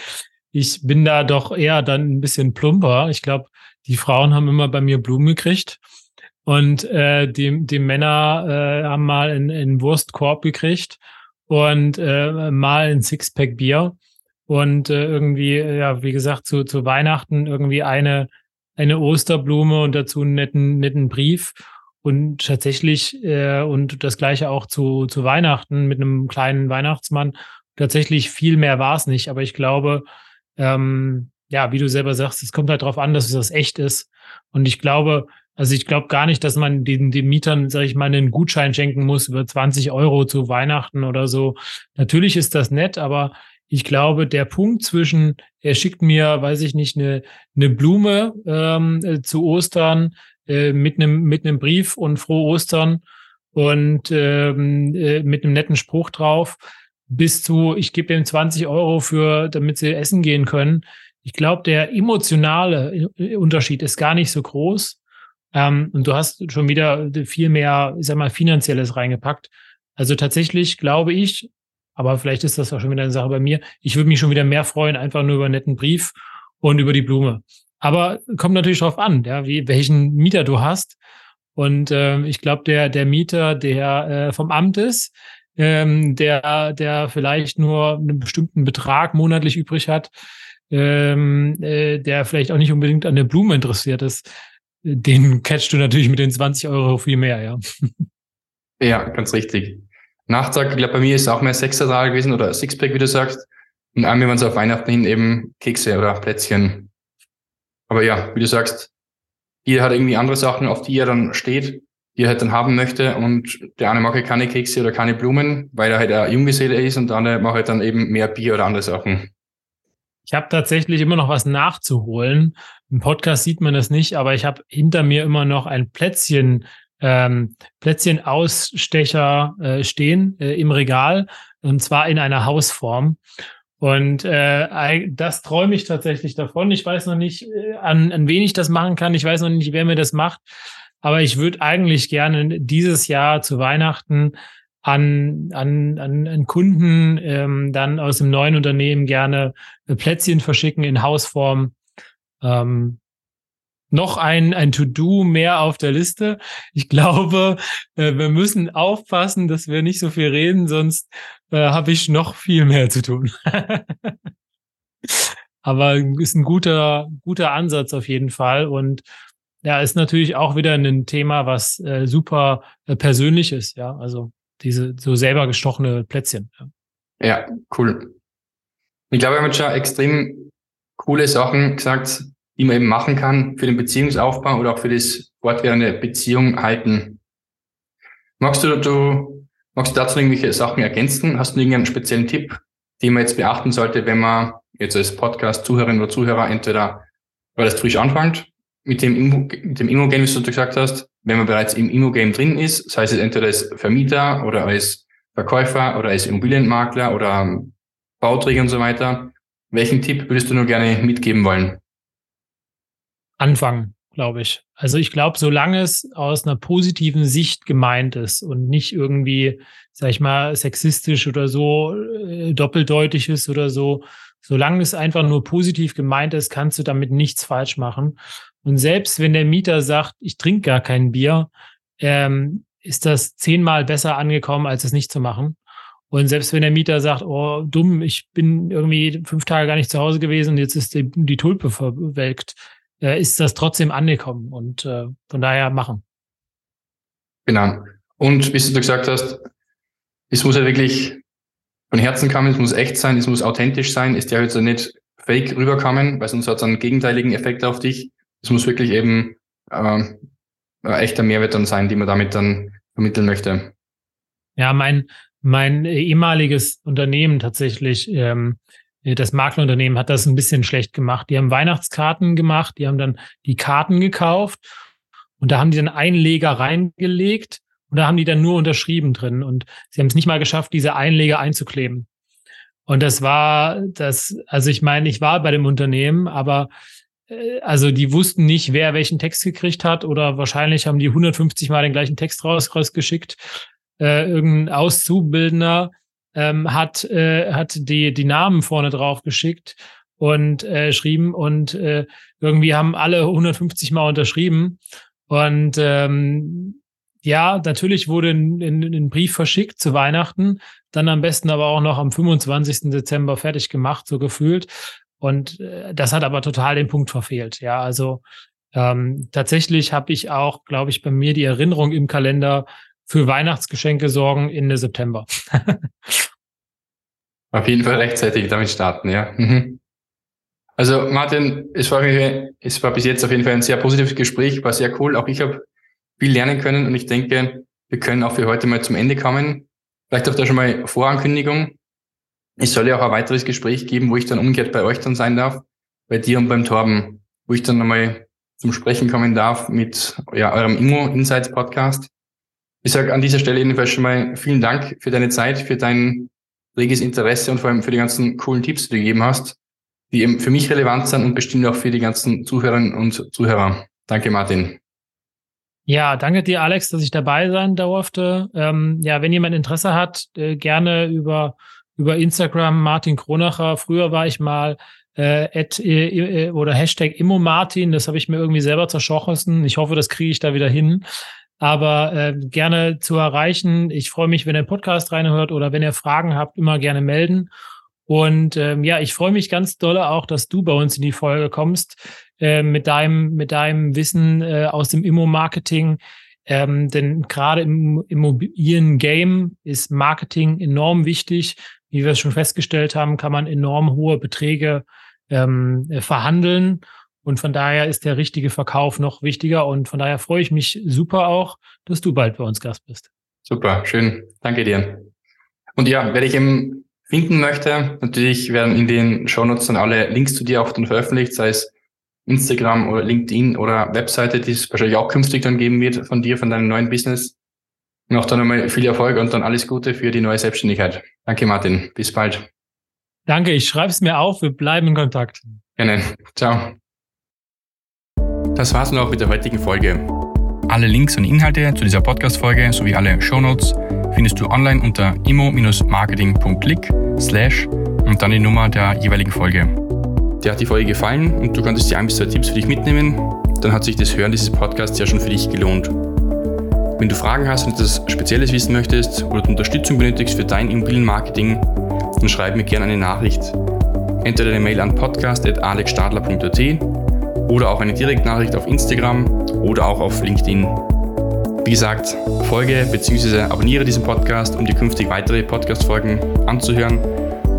Ich bin da doch eher dann ein bisschen plumper. Ich glaube, die Frauen haben immer bei mir Blumen gekriegt und äh, die, die Männer äh, haben mal einen Wurstkorb gekriegt und äh, mal ein Sixpack Bier und äh, irgendwie, ja, wie gesagt, zu, zu Weihnachten irgendwie eine, eine Osterblume und dazu einen netten, netten Brief. Und tatsächlich, äh, und das gleiche auch zu, zu Weihnachten mit einem kleinen Weihnachtsmann. Tatsächlich viel mehr war es nicht, aber ich glaube, ähm, ja, wie du selber sagst, es kommt halt darauf an, dass das echt ist. Und ich glaube, also ich glaube gar nicht, dass man den, den Mietern, sage ich mal, einen Gutschein schenken muss über 20 Euro zu Weihnachten oder so. Natürlich ist das nett, aber ich glaube, der Punkt zwischen, er schickt mir, weiß ich nicht, eine, eine Blume ähm, äh, zu Ostern äh, mit einem mit einem Brief und frohe Ostern und ähm, äh, mit einem netten Spruch drauf, bis zu, ich gebe ihm 20 Euro für, damit sie essen gehen können. Ich glaube, der emotionale äh, Unterschied ist gar nicht so groß. Ähm, und du hast schon wieder viel mehr, ich sag mal, finanzielles reingepackt. Also tatsächlich glaube ich, aber vielleicht ist das auch schon wieder eine Sache bei mir. Ich würde mich schon wieder mehr freuen, einfach nur über einen netten Brief und über die Blume. Aber kommt natürlich darauf an, ja, wie, welchen Mieter du hast. Und ähm, ich glaube, der, der Mieter, der äh, vom Amt ist, ähm, der, der vielleicht nur einen bestimmten Betrag monatlich übrig hat, ähm, äh, der vielleicht auch nicht unbedingt an der Blume interessiert ist, den catchst du natürlich mit den 20 Euro viel mehr, ja. Ja, ganz richtig. Nachtrag, ich glaube, bei mir ist auch mehr Sechserzahl gewesen oder Sixpack, wie du sagst. Und einmal waren es auf Weihnachten hin eben Kekse oder Plätzchen. Aber ja, wie du sagst, jeder hat irgendwie andere Sachen, auf die er dann steht, die er halt dann haben möchte. Und der eine mag halt keine Kekse oder keine Blumen, weil er halt ein Junggeselle ist und der andere macht halt dann eben mehr Bier oder andere Sachen. Ich habe tatsächlich immer noch was nachzuholen. Im Podcast sieht man das nicht, aber ich habe hinter mir immer noch ein Plätzchen ähm, Plätzchen-Ausstecher äh, stehen äh, im Regal und zwar in einer Hausform. Und äh, das träume ich tatsächlich davon. Ich weiß noch nicht, äh, an, an wen ich das machen kann. Ich weiß noch nicht, wer mir das macht. Aber ich würde eigentlich gerne dieses Jahr zu Weihnachten an, an, an, an Kunden ähm, dann aus dem neuen Unternehmen gerne Plätzchen verschicken in Hausform Ähm, noch ein, ein To-Do mehr auf der Liste. Ich glaube, äh, wir müssen aufpassen, dass wir nicht so viel reden, sonst äh, habe ich noch viel mehr zu tun. [laughs] Aber ist ein guter, guter Ansatz auf jeden Fall. Und ja, ist natürlich auch wieder ein Thema, was äh, super äh, persönlich ist, ja. Also diese so selber gestochene Plätzchen. Ja, cool. Ich glaube, wir haben jetzt schon extrem coole Sachen gesagt, die man eben machen kann für den Beziehungsaufbau oder auch für das fortwährende Beziehung halten. Magst du, du magst du dazu irgendwelche Sachen ergänzen? Hast du irgendeinen speziellen Tipp, den man jetzt beachten sollte, wenn man jetzt als Podcast-Zuhörerin oder Zuhörer entweder weil das frisch anfängt mit dem, Immo, mit dem Immo-Game, wie du gesagt hast, wenn man bereits im Immo-Game drin ist, sei es entweder als Vermieter oder als Verkäufer oder als Immobilienmakler oder Bauträger und so weiter. Welchen Tipp würdest du nur gerne mitgeben wollen? Anfangen, glaube ich. Also ich glaube, solange es aus einer positiven Sicht gemeint ist und nicht irgendwie, sag ich mal, sexistisch oder so, äh, doppeldeutig ist oder so, solange es einfach nur positiv gemeint ist, kannst du damit nichts falsch machen. Und selbst wenn der Mieter sagt, ich trinke gar kein Bier, ähm, ist das zehnmal besser angekommen, als es nicht zu machen. Und selbst wenn der Mieter sagt, oh, dumm, ich bin irgendwie fünf Tage gar nicht zu Hause gewesen und jetzt ist die, die Tulpe verwelkt, äh, ist das trotzdem angekommen. Und äh, von daher machen. Genau. Und wie du gesagt hast, es muss ja wirklich von Herzen kommen, es muss echt sein, es muss authentisch sein, ist ja jetzt nicht fake rüberkommen, weil sonst hat es einen gegenteiligen Effekt auf dich. Es muss wirklich eben äh, echter Mehrwert dann sein, die man damit dann vermitteln möchte. Ja, mein, mein ehemaliges Unternehmen tatsächlich, ähm, das Maklerunternehmen hat das ein bisschen schlecht gemacht. Die haben Weihnachtskarten gemacht, die haben dann die Karten gekauft und da haben die dann Einleger reingelegt und da haben die dann nur unterschrieben drin und sie haben es nicht mal geschafft, diese Einleger einzukleben. Und das war das, also ich meine, ich war bei dem Unternehmen, aber äh, also die wussten nicht, wer welchen Text gekriegt hat oder wahrscheinlich haben die 150 Mal den gleichen Text raus, rausgeschickt. Äh, irgendein Auszubildender ähm, hat, äh, hat die, die Namen vorne drauf geschickt und äh, schrieben und äh, irgendwie haben alle 150 Mal unterschrieben. Und ähm, ja, natürlich wurde ein, ein, ein Brief verschickt zu Weihnachten, dann am besten aber auch noch am 25. Dezember fertig gemacht, so gefühlt. Und äh, das hat aber total den Punkt verfehlt. Ja, also ähm, tatsächlich habe ich auch, glaube ich, bei mir die Erinnerung im Kalender für Weihnachtsgeschenke sorgen Ende September. [laughs] Auf jeden Fall rechtzeitig damit starten, ja. Mhm. Also Martin, es war, es war bis jetzt auf jeden Fall ein sehr positives Gespräch, war sehr cool. Auch ich habe viel lernen können und ich denke, wir können auch für heute mal zum Ende kommen. Vielleicht auch da schon mal Vorankündigung. Es soll ja auch ein weiteres Gespräch geben, wo ich dann umgekehrt bei euch dann sein darf, bei dir und beim Torben, wo ich dann nochmal zum Sprechen kommen darf mit ja, eurem Immo Insights Podcast. Ich sage an dieser Stelle jedenfalls schon mal vielen Dank für deine Zeit, für dein reges Interesse und vor allem für die ganzen coolen Tipps, die du gegeben hast, die eben für mich relevant sind und bestimmt auch für die ganzen Zuhörerinnen und Zuhörer. Danke, Martin. Ja, danke dir, Alex, dass ich dabei sein durfte. Ähm, ja, wenn jemand Interesse hat, äh, gerne über über Instagram Martin Kronacher. Früher war ich mal äh, at, äh, äh oder Hashtag Immomartin. Das habe ich mir irgendwie selber zerschossen. Ich hoffe, das kriege ich da wieder hin. Aber äh, gerne zu erreichen. Ich freue mich, wenn ihr Podcast reinhört oder wenn ihr Fragen habt, immer gerne melden. Und ähm, ja, ich freue mich ganz doll auch, dass du bei uns in die Folge kommst äh, mit deinem mit deinem Wissen äh, aus dem Immo-Marketing. Ähm, denn gerade im Immobilien-Game ist Marketing enorm wichtig wie wir es schon festgestellt haben, kann man enorm hohe Beträge ähm, verhandeln. Und von daher ist der richtige Verkauf noch wichtiger. Und von daher freue ich mich super auch, dass du bald bei uns Gast bist. Super, schön. Danke dir. Und ja, wer dich eben finden möchte, natürlich werden in den Shownotes dann alle Links zu dir auch dann veröffentlicht, sei es Instagram oder LinkedIn oder Webseite, die es wahrscheinlich auch künftig dann geben wird von dir, von deinem neuen Business. Auch dann nochmal viel Erfolg und dann alles Gute für die neue Selbstständigkeit. Danke, Martin. Bis bald. Danke, ich schreibe es mir auf. Wir bleiben in Kontakt. Gerne. Ciao. Das war's nun auch mit der heutigen Folge. Alle Links und Inhalte zu dieser Podcast-Folge sowie alle Shownotes findest du online unter immo-marketing.click slash und dann die Nummer der jeweiligen Folge. dir hat die Folge gefallen und du konntest dir ein bis zwei Tipps für dich mitnehmen, dann hat sich das Hören dieses Podcasts ja schon für dich gelohnt. Wenn du Fragen hast und etwas Spezielles wissen möchtest oder Unterstützung benötigst für dein Immobilienmarketing, dann schreib mir gerne eine Nachricht. Entweder eine Mail an podcast.alexstadler.at oder auch eine Direktnachricht auf Instagram oder auch auf LinkedIn. Wie gesagt, folge bzw. abonniere diesen Podcast, um dir künftig weitere Podcast-Folgen anzuhören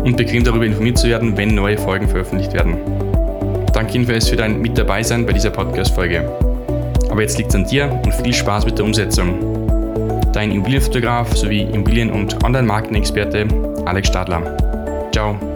und bequem darüber informiert zu werden, wenn neue Folgen veröffentlicht werden. Danke jedenfalls für dein Mit dabei sein bei dieser Podcast-Folge. Aber jetzt liegt es an dir und viel Spaß mit der Umsetzung. Dein Immobilienfotograf sowie Immobilien- und Online-Marketing-Experte Alex Stadler. Ciao.